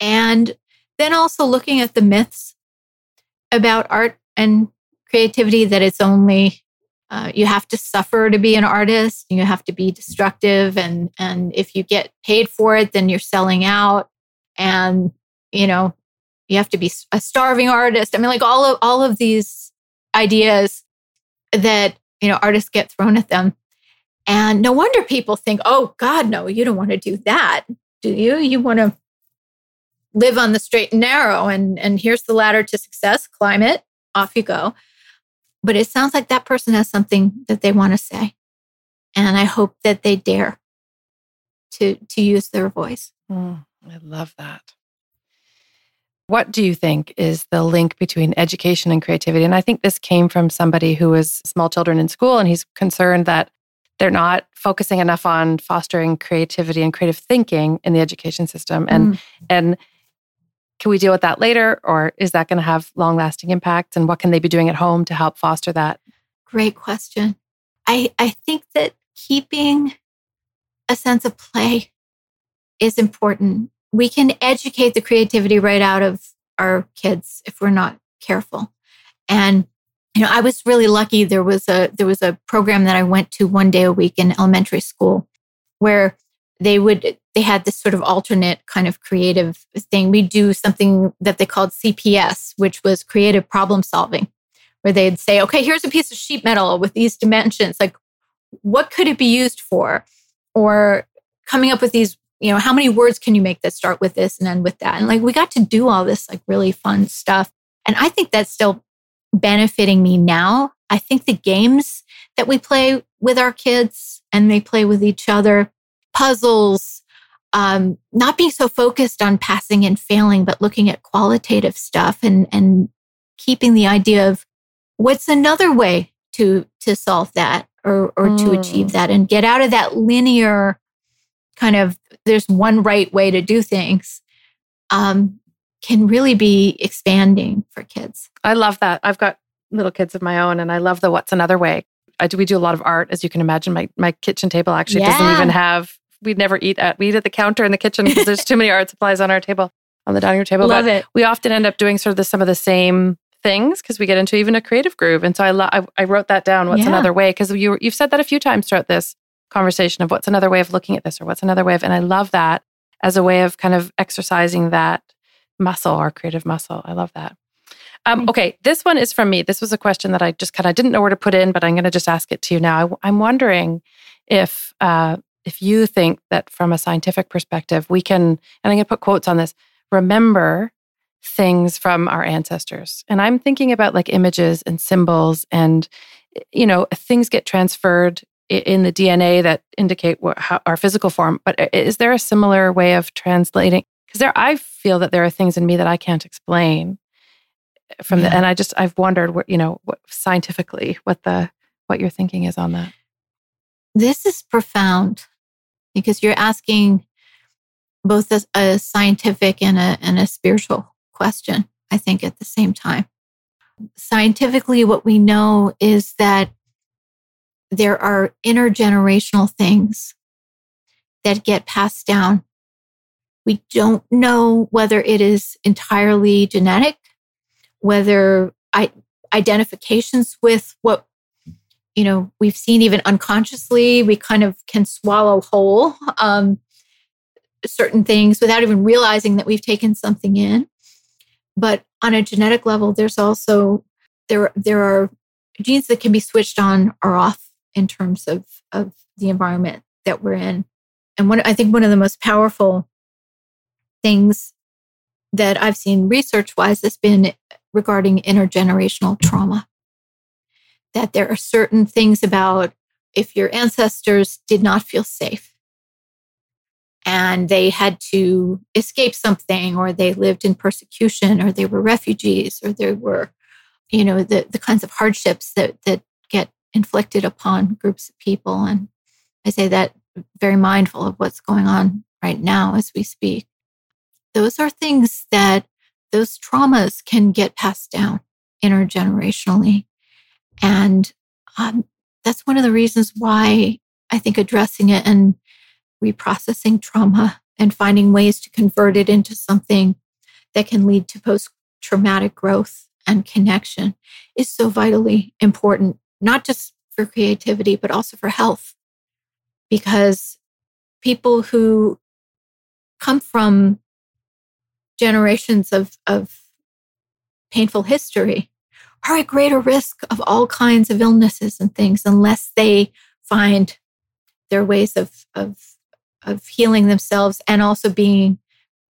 And then also looking at the myths about art and creativity that it's only uh, you have to suffer to be an artist you have to be destructive and and if you get paid for it then you're selling out and you know you have to be a starving artist. I mean like all of all of these ideas that you know artists get thrown at them. And no wonder people think oh god no you don't want to do that do you? You want to live on the straight and narrow and and here's the ladder to success climb it off you go. But it sounds like that person has something that they want to say. And i hope that they dare to to use their voice. Mm, i love that what do you think is the link between education and creativity? And I think this came from somebody who was small children in school, and he's concerned that they're not focusing enough on fostering creativity and creative thinking in the education system. And mm. and can we deal with that later, or is that going to have long lasting impacts? And what can they be doing at home to help foster that? Great question. I I think that keeping a sense of play is important we can educate the creativity right out of our kids if we're not careful. And you know, I was really lucky. There was a there was a program that I went to one day a week in elementary school where they would they had this sort of alternate kind of creative thing. We do something that they called CPS, which was creative problem solving, where they'd say, okay, here's a piece of sheet metal with these dimensions. Like, what could it be used for? Or coming up with these you know, how many words can you make that start with this and end with that? And like we got to do all this like really fun stuff. And I think that's still benefiting me now. I think the games that we play with our kids and they play with each other, puzzles, um, not being so focused on passing and failing, but looking at qualitative stuff and and keeping the idea of what's another way to to solve that or or mm. to achieve mm. that and get out of that linear kind of there's one right way to do things um, can really be expanding for kids. I love that. I've got little kids of my own, and I love the what's another way. I do, we do a lot of art, as you can imagine. My my kitchen table actually yeah. doesn't even have. We'd never eat at we eat at the counter in the kitchen because there's too many art supplies on our table on the dining room table. Love but it. We often end up doing sort of the, some of the same things because we get into even a creative groove. And so I, lo- I, I wrote that down. What's yeah. another way? Because you you've said that a few times throughout this conversation of what's another way of looking at this or what's another way of, and I love that as a way of kind of exercising that muscle, our creative muscle. I love that. Um, okay, this one is from me. This was a question that I just kind of didn't know where to put in, but I'm going to just ask it to you now. I, am wondering if uh, if you think that from a scientific perspective, we can, and I'm going to put quotes on this, remember things from our ancestors. And I'm thinking about like images and symbols, and you know, things get transferred in the DNA that indicate what, how, our physical form. But is there a similar way of translating? Because there, I feel that there are things in me that I can't explain eh, from yeah. the, and I just I've wondered what you know what scientifically what the what your thinking is on that. This is profound because you're asking both a, a scientific and a and a spiritual question. I think at the same time. Scientifically, what we know is that there are intergenerational things that get passed down. We don't know whether it is entirely genetic, whether I, identifications with what you know we've seen even unconsciously we kind of can swallow whole um, certain things without even realizing that we've taken something in but on a genetic level, there's also there there are genes that can be switched on or off in terms of of the environment that we're in. And one I think one of the most powerful things that I've seen research wise has been regarding intergenerational trauma. That there are certain things about if your ancestors did not feel safe and they had to escape something or they lived in persecution or they were refugees or there were you know the, the kinds of hardships that that inflicted upon groups of people. And i say that very mindful of what's going on right now as we speak. Those are things that those traumas can get passed down intergenerationally. And um, that's one of the reasons why i think addressing it and reprocessing trauma and finding ways to convert it into something that can lead to post traumatic growth and connection is so vitally important, not just for creativity, but also for health. Because people who come from generations of, of painful history are at greater risk of all kinds of illnesses and things unless they find their ways of, of of healing themselves and also being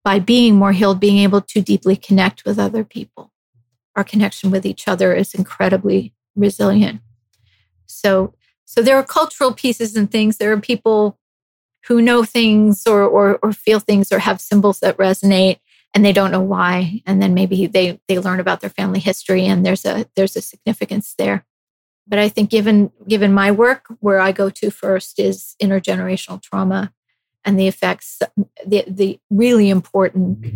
by being more healed being able to deeply connect with other people our connection with each other is incredibly resilient so so there are cultural pieces and things. There are people who know things or, or or feel things or have symbols that resonate and they don't know why. And then maybe they they learn about their family history and there's a there's a significance there. But i think given given my work where i go to first is intergenerational trauma and the effects, the, the really important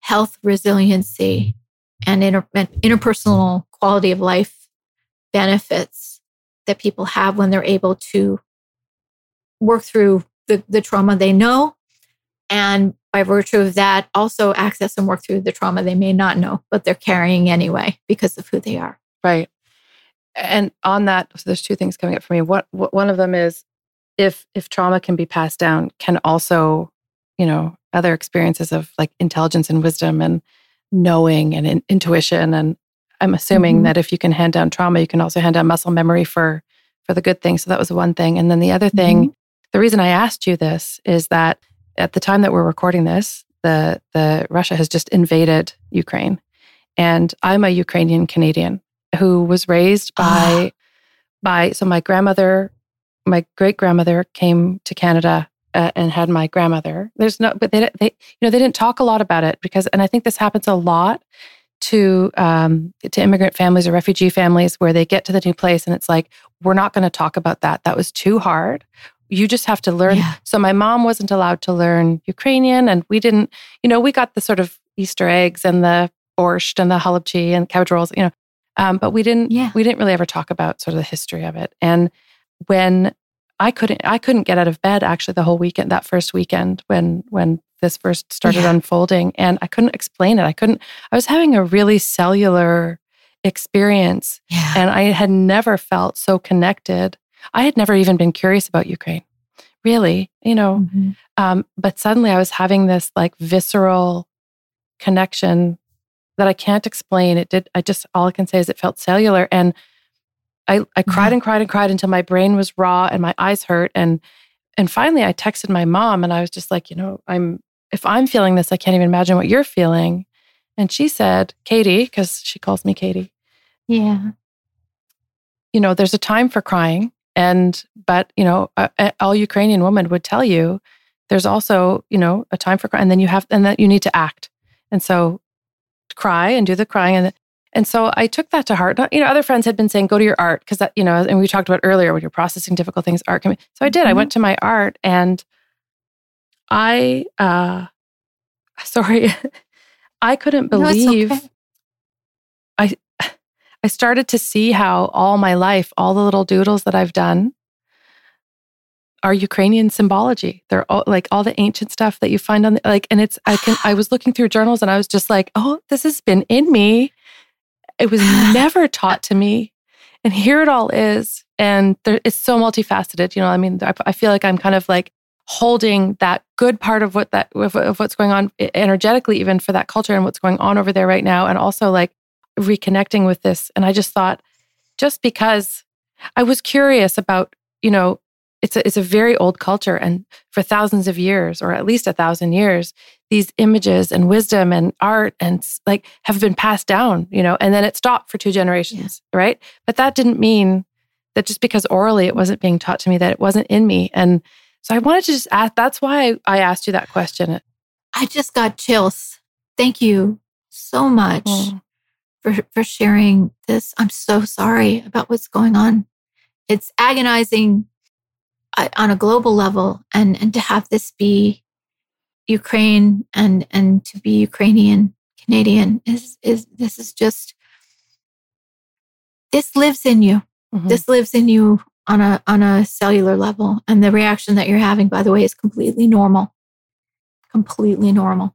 health resiliency and inter, interpersonal quality of life benefits that people have when they're able to work through the, the trauma they know and by virtue of that also access and work through the trauma they may not know but they're carrying anyway because of who they are. Right. And on that so there's two things coming up for me. What, what one of them is if if trauma can be passed down can also you know other experiences of like intelligence and wisdom and knowing and in, intuition and i'm assuming mm-hmm. that if you can hand down trauma you can also hand down muscle memory for for the good thing so that was one thing and then the other thing mm-hmm. the reason i asked you this is that at the time that we're recording this the the russia has just invaded ukraine and i'm a ukrainian canadian who was raised by by so my grandmother my great grandmother came to Canada uh, and had my grandmother. There's no, but they, they, you know, they didn't talk a lot about it because, and I think this happens a lot to um, to immigrant families or refugee families where they get to the new place and it's like we're not going to talk about that. That was too hard. You just have to learn. Yeah. So my mom wasn't allowed to learn Ukrainian, and we didn't. You know, we got the sort of Easter eggs and the borscht and the halibchi and cabbage rolls. You know, um, but we didn't. Yeah. We didn't really ever talk about sort of the history of it. And when I couldn't I couldn't get out of bed actually the whole weekend that first weekend when when this first started yeah. unfolding and I couldn't explain it. I couldn't I was having a really cellular experience yeah. and I had never felt so connected. I had never even been curious about Ukraine. Really, you know. Mm-hmm. Um, but suddenly I was having this like visceral connection that I can't explain. It did I just all I can say is it felt cellular and I, I cried and cried and cried until my brain was raw and my eyes hurt. And and finally I texted my mom and I was just like, you know, I'm if I'm feeling this, I can't even imagine what you're feeling. And she said, Katie, because she calls me Katie. Yeah. You know, there's a time for crying. And, but, you know, uh, all Ukrainian women would tell you there's also, you know, a time for crying. And then you have, and that you need to act. And so cry and do the crying. And and so I took that to heart. You know, other friends had been saying, go to your art because that, you know, and we talked about earlier when you're processing difficult things, art can be. So I did. Mm-hmm. I went to my art and I, uh, [laughs] sorry, I couldn't believe. No, okay. I, I started to see how all my life, all the little doodles that I've done are Ukrainian symbology. They're all like all the ancient stuff that you find on the, like, and it's, I can, I [gasps] was looking through journals and I was just like, oh, this has been in me it was [sighs] never taught to me. And here it all is. And there, it's so multifaceted. You know, I mean, I, I feel like I'm kind of like holding that good part of what that of, of what's going on energetically even for that culture and what's going on over there right now and also like reconnecting with this and i just thought just because i was curious about you know it's a, it's a very old culture and for thousands of years or at least a thousand years these images and wisdom and art and like have been passed down you know and then it stopped for two generations yeah. right but that didn't mean that just because orally it wasn't being taught to me that it wasn't in me and so I wanted to just ask, that's why I asked you that question. I just got chills. Thank you so much mm. for, for sharing this. I'm so sorry about what's going on. It's agonizing on a global level and, and to have this be Ukraine and, and to be Ukrainian Canadian is, is this is just, this lives in you. Mm-hmm. This lives in you on a on a cellular level and the reaction that you're having by the way is completely normal completely normal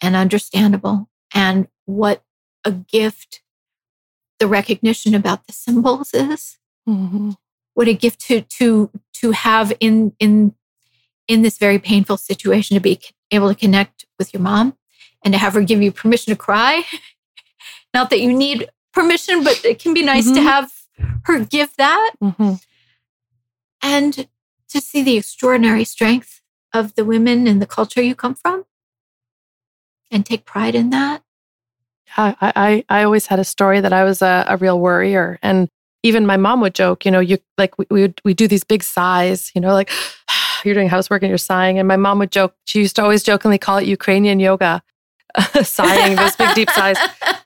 and understandable and what a gift the recognition about the symbols is mm-hmm. What a gift to to to have in in in this very painful situation to be able to connect with your mom and to have her give you permission to cry [laughs] not that you need permission but it can be nice mm-hmm. to have her give that. Mm-hmm. And to see the extraordinary strength of the women and the culture you come from and take pride in that. I, I, I always had a story that I was a, a real worrier. And even my mom would joke, you know, you like we, we would we do these big sighs, you know, like [sighs] you're doing housework and you're sighing. And my mom would joke, she used to always jokingly call it Ukrainian yoga, [laughs] sighing, those big deep sighs.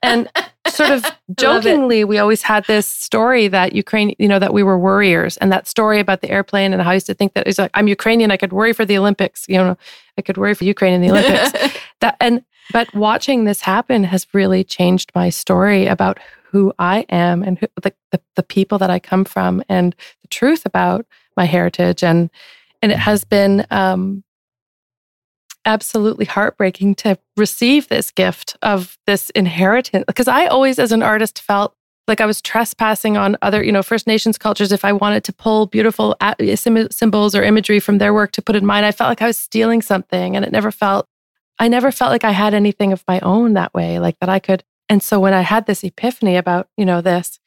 And sort of [laughs] jokingly, we always had this story that Ukraine, you know, that we were worriers, and that story about the airplane and how I used to think that it's like I'm Ukrainian, I could worry for the Olympics, you know, I could worry for Ukraine in the Olympics. [laughs] that and but watching this happen has really changed my story about who I am and who, the, the the people that I come from and the truth about my heritage and and it has been um, absolutely heartbreaking to receive this gift of this inheritance. Because I always, as an artist, felt like I was trespassing on other, you know, First Nations cultures. If I wanted to pull beautiful symbols or imagery from their work to put in mine, I felt like I was stealing something. And it never felt, I never felt like I had anything of my own that way, like that I could. And so when I had this epiphany about, you know, this,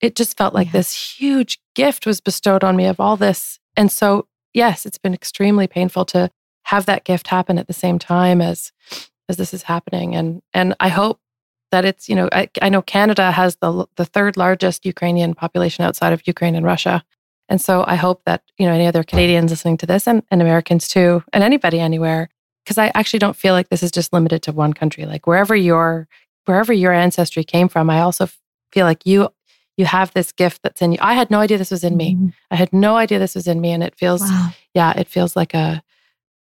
it just felt like yeah. this huge gift was bestowed on me of all this. And so, yes, it's been extremely painful to have that gift happen at the same time as as this is happening and and i hope that it's you know i, I know canada has the the third largest ukrainian population outside of ukraine and russia and so i hope that you know any other canadians listening to this and, and americans too and anybody anywhere because i actually don't feel like this is just limited to one country like wherever your wherever your ancestry came from i also feel like you you have this gift that's in you i had no idea this was in me mm-hmm. i had no idea this was in me and it feels wow. yeah it feels like a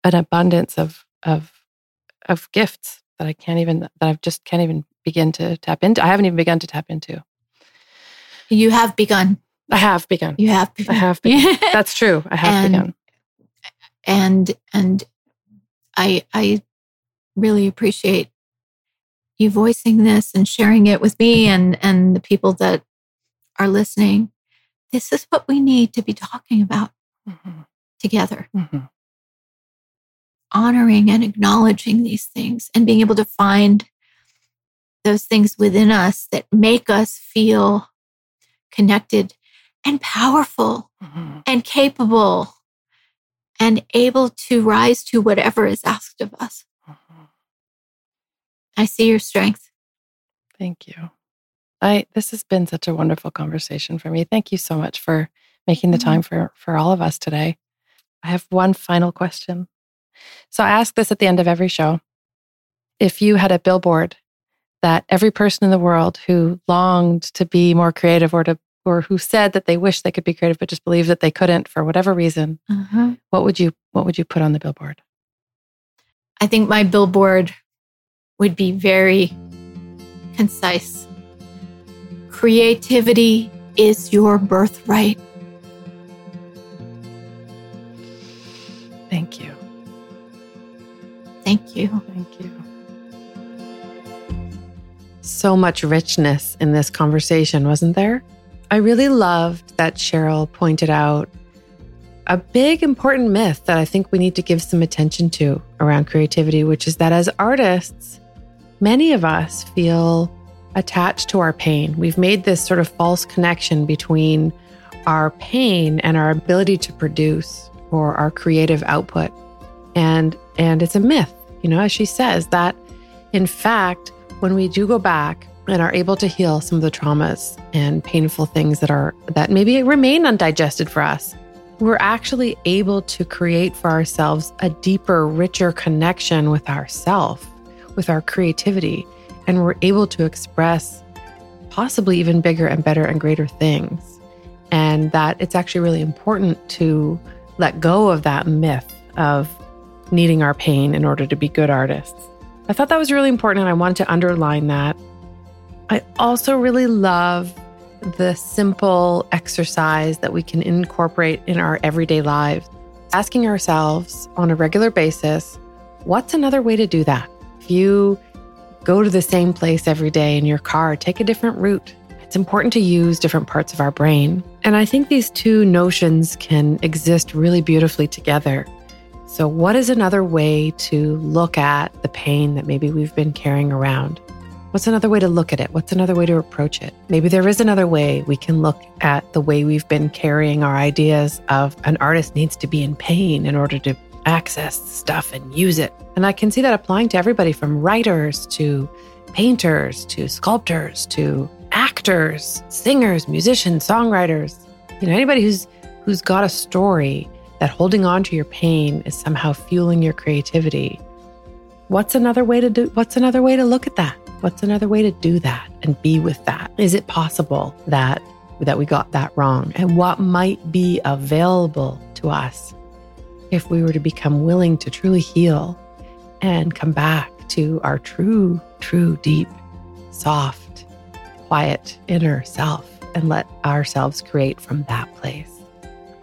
an abundance of of of gifts that I can't even that I just can't even begin to tap into. I haven't even begun to tap into. You have begun. I have begun. You have begun. I have begun. [laughs] That's true. I have and, begun. And and I I really appreciate you voicing this and sharing it with me and and the people that are listening. This is what we need to be talking about mm-hmm. together. Mm-hmm honoring and acknowledging these things and being able to find those things within us that make us feel connected and powerful mm-hmm. and capable and able to rise to whatever is asked of us. Mm-hmm. I see your strength. Thank you. I this has been such a wonderful conversation for me. Thank you so much for making the mm-hmm. time for for all of us today. I have one final question. So I ask this at the end of every show. If you had a billboard that every person in the world who longed to be more creative or to or who said that they wish they could be creative but just believed that they couldn't for whatever reason, uh-huh. what would you what would you put on the billboard? I think my billboard would be very concise. Creativity is your birthright. Thank you. Thank you. Thank you. So much richness in this conversation, wasn't there? I really loved that Cheryl pointed out a big important myth that I think we need to give some attention to around creativity, which is that as artists, many of us feel attached to our pain. We've made this sort of false connection between our pain and our ability to produce or our creative output. And and it's a myth, you know, as she says that in fact, when we do go back and are able to heal some of the traumas and painful things that are that maybe remain undigested for us, we're actually able to create for ourselves a deeper, richer connection with ourself, with our creativity, and we're able to express possibly even bigger and better and greater things. And that it's actually really important to let go of that myth of needing our pain in order to be good artists. I thought that was really important and I wanted to underline that. I also really love the simple exercise that we can incorporate in our everyday lives. Asking ourselves on a regular basis, what's another way to do that? If you go to the same place every day in your car, take a different route. It's important to use different parts of our brain. And I think these two notions can exist really beautifully together. So, what is another way to look at the pain that maybe we've been carrying around? What's another way to look at it? What's another way to approach it? Maybe there is another way we can look at the way we've been carrying our ideas of an artist needs to be in pain in order to access stuff and use it. And I can see that applying to everybody from writers to painters to sculptors to actors, singers, musicians, songwriters. You know, anybody who's who's got a story that holding on to your pain is somehow fueling your creativity. What's another way to do what's another way to look at that? What's another way to do that and be with that? Is it possible that that we got that wrong? And what might be available to us if we were to become willing to truly heal and come back to our true, true, deep, soft, quiet inner self and let ourselves create from that place.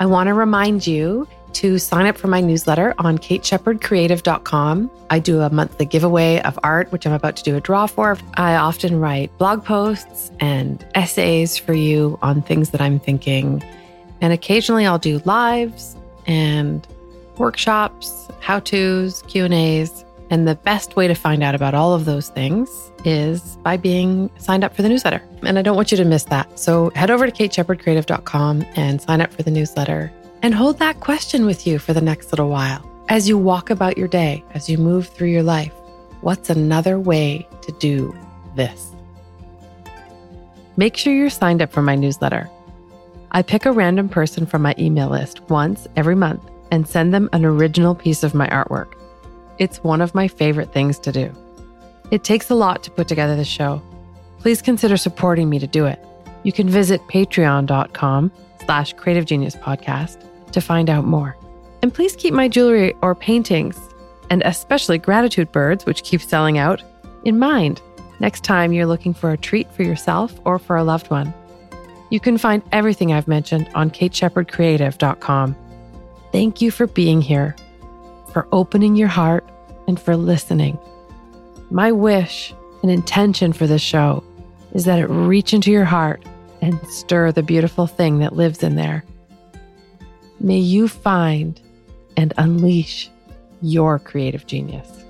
I want to remind you to sign up for my newsletter on kateshepardcreative.com. I do a monthly giveaway of art, which I'm about to do a draw for. I often write blog posts and essays for you on things that I'm thinking. And occasionally I'll do lives and workshops, how-tos, Q&As. And the best way to find out about all of those things is by being signed up for the newsletter. And I don't want you to miss that. So head over to kateshepardcreative.com and sign up for the newsletter and hold that question with you for the next little while. As you walk about your day, as you move through your life, what's another way to do this? Make sure you're signed up for my newsletter. I pick a random person from my email list once every month and send them an original piece of my artwork. It's one of my favorite things to do. It takes a lot to put together the show. Please consider supporting me to do it. You can visit patreon.com slash creative genius podcast to find out more. And please keep my jewelry or paintings, and especially gratitude birds, which keep selling out, in mind next time you're looking for a treat for yourself or for a loved one. You can find everything I've mentioned on kateshepardcreative.com. Thank you for being here, for opening your heart, and for listening. My wish and intention for this show is that it reach into your heart and stir the beautiful thing that lives in there. May you find and unleash your creative genius.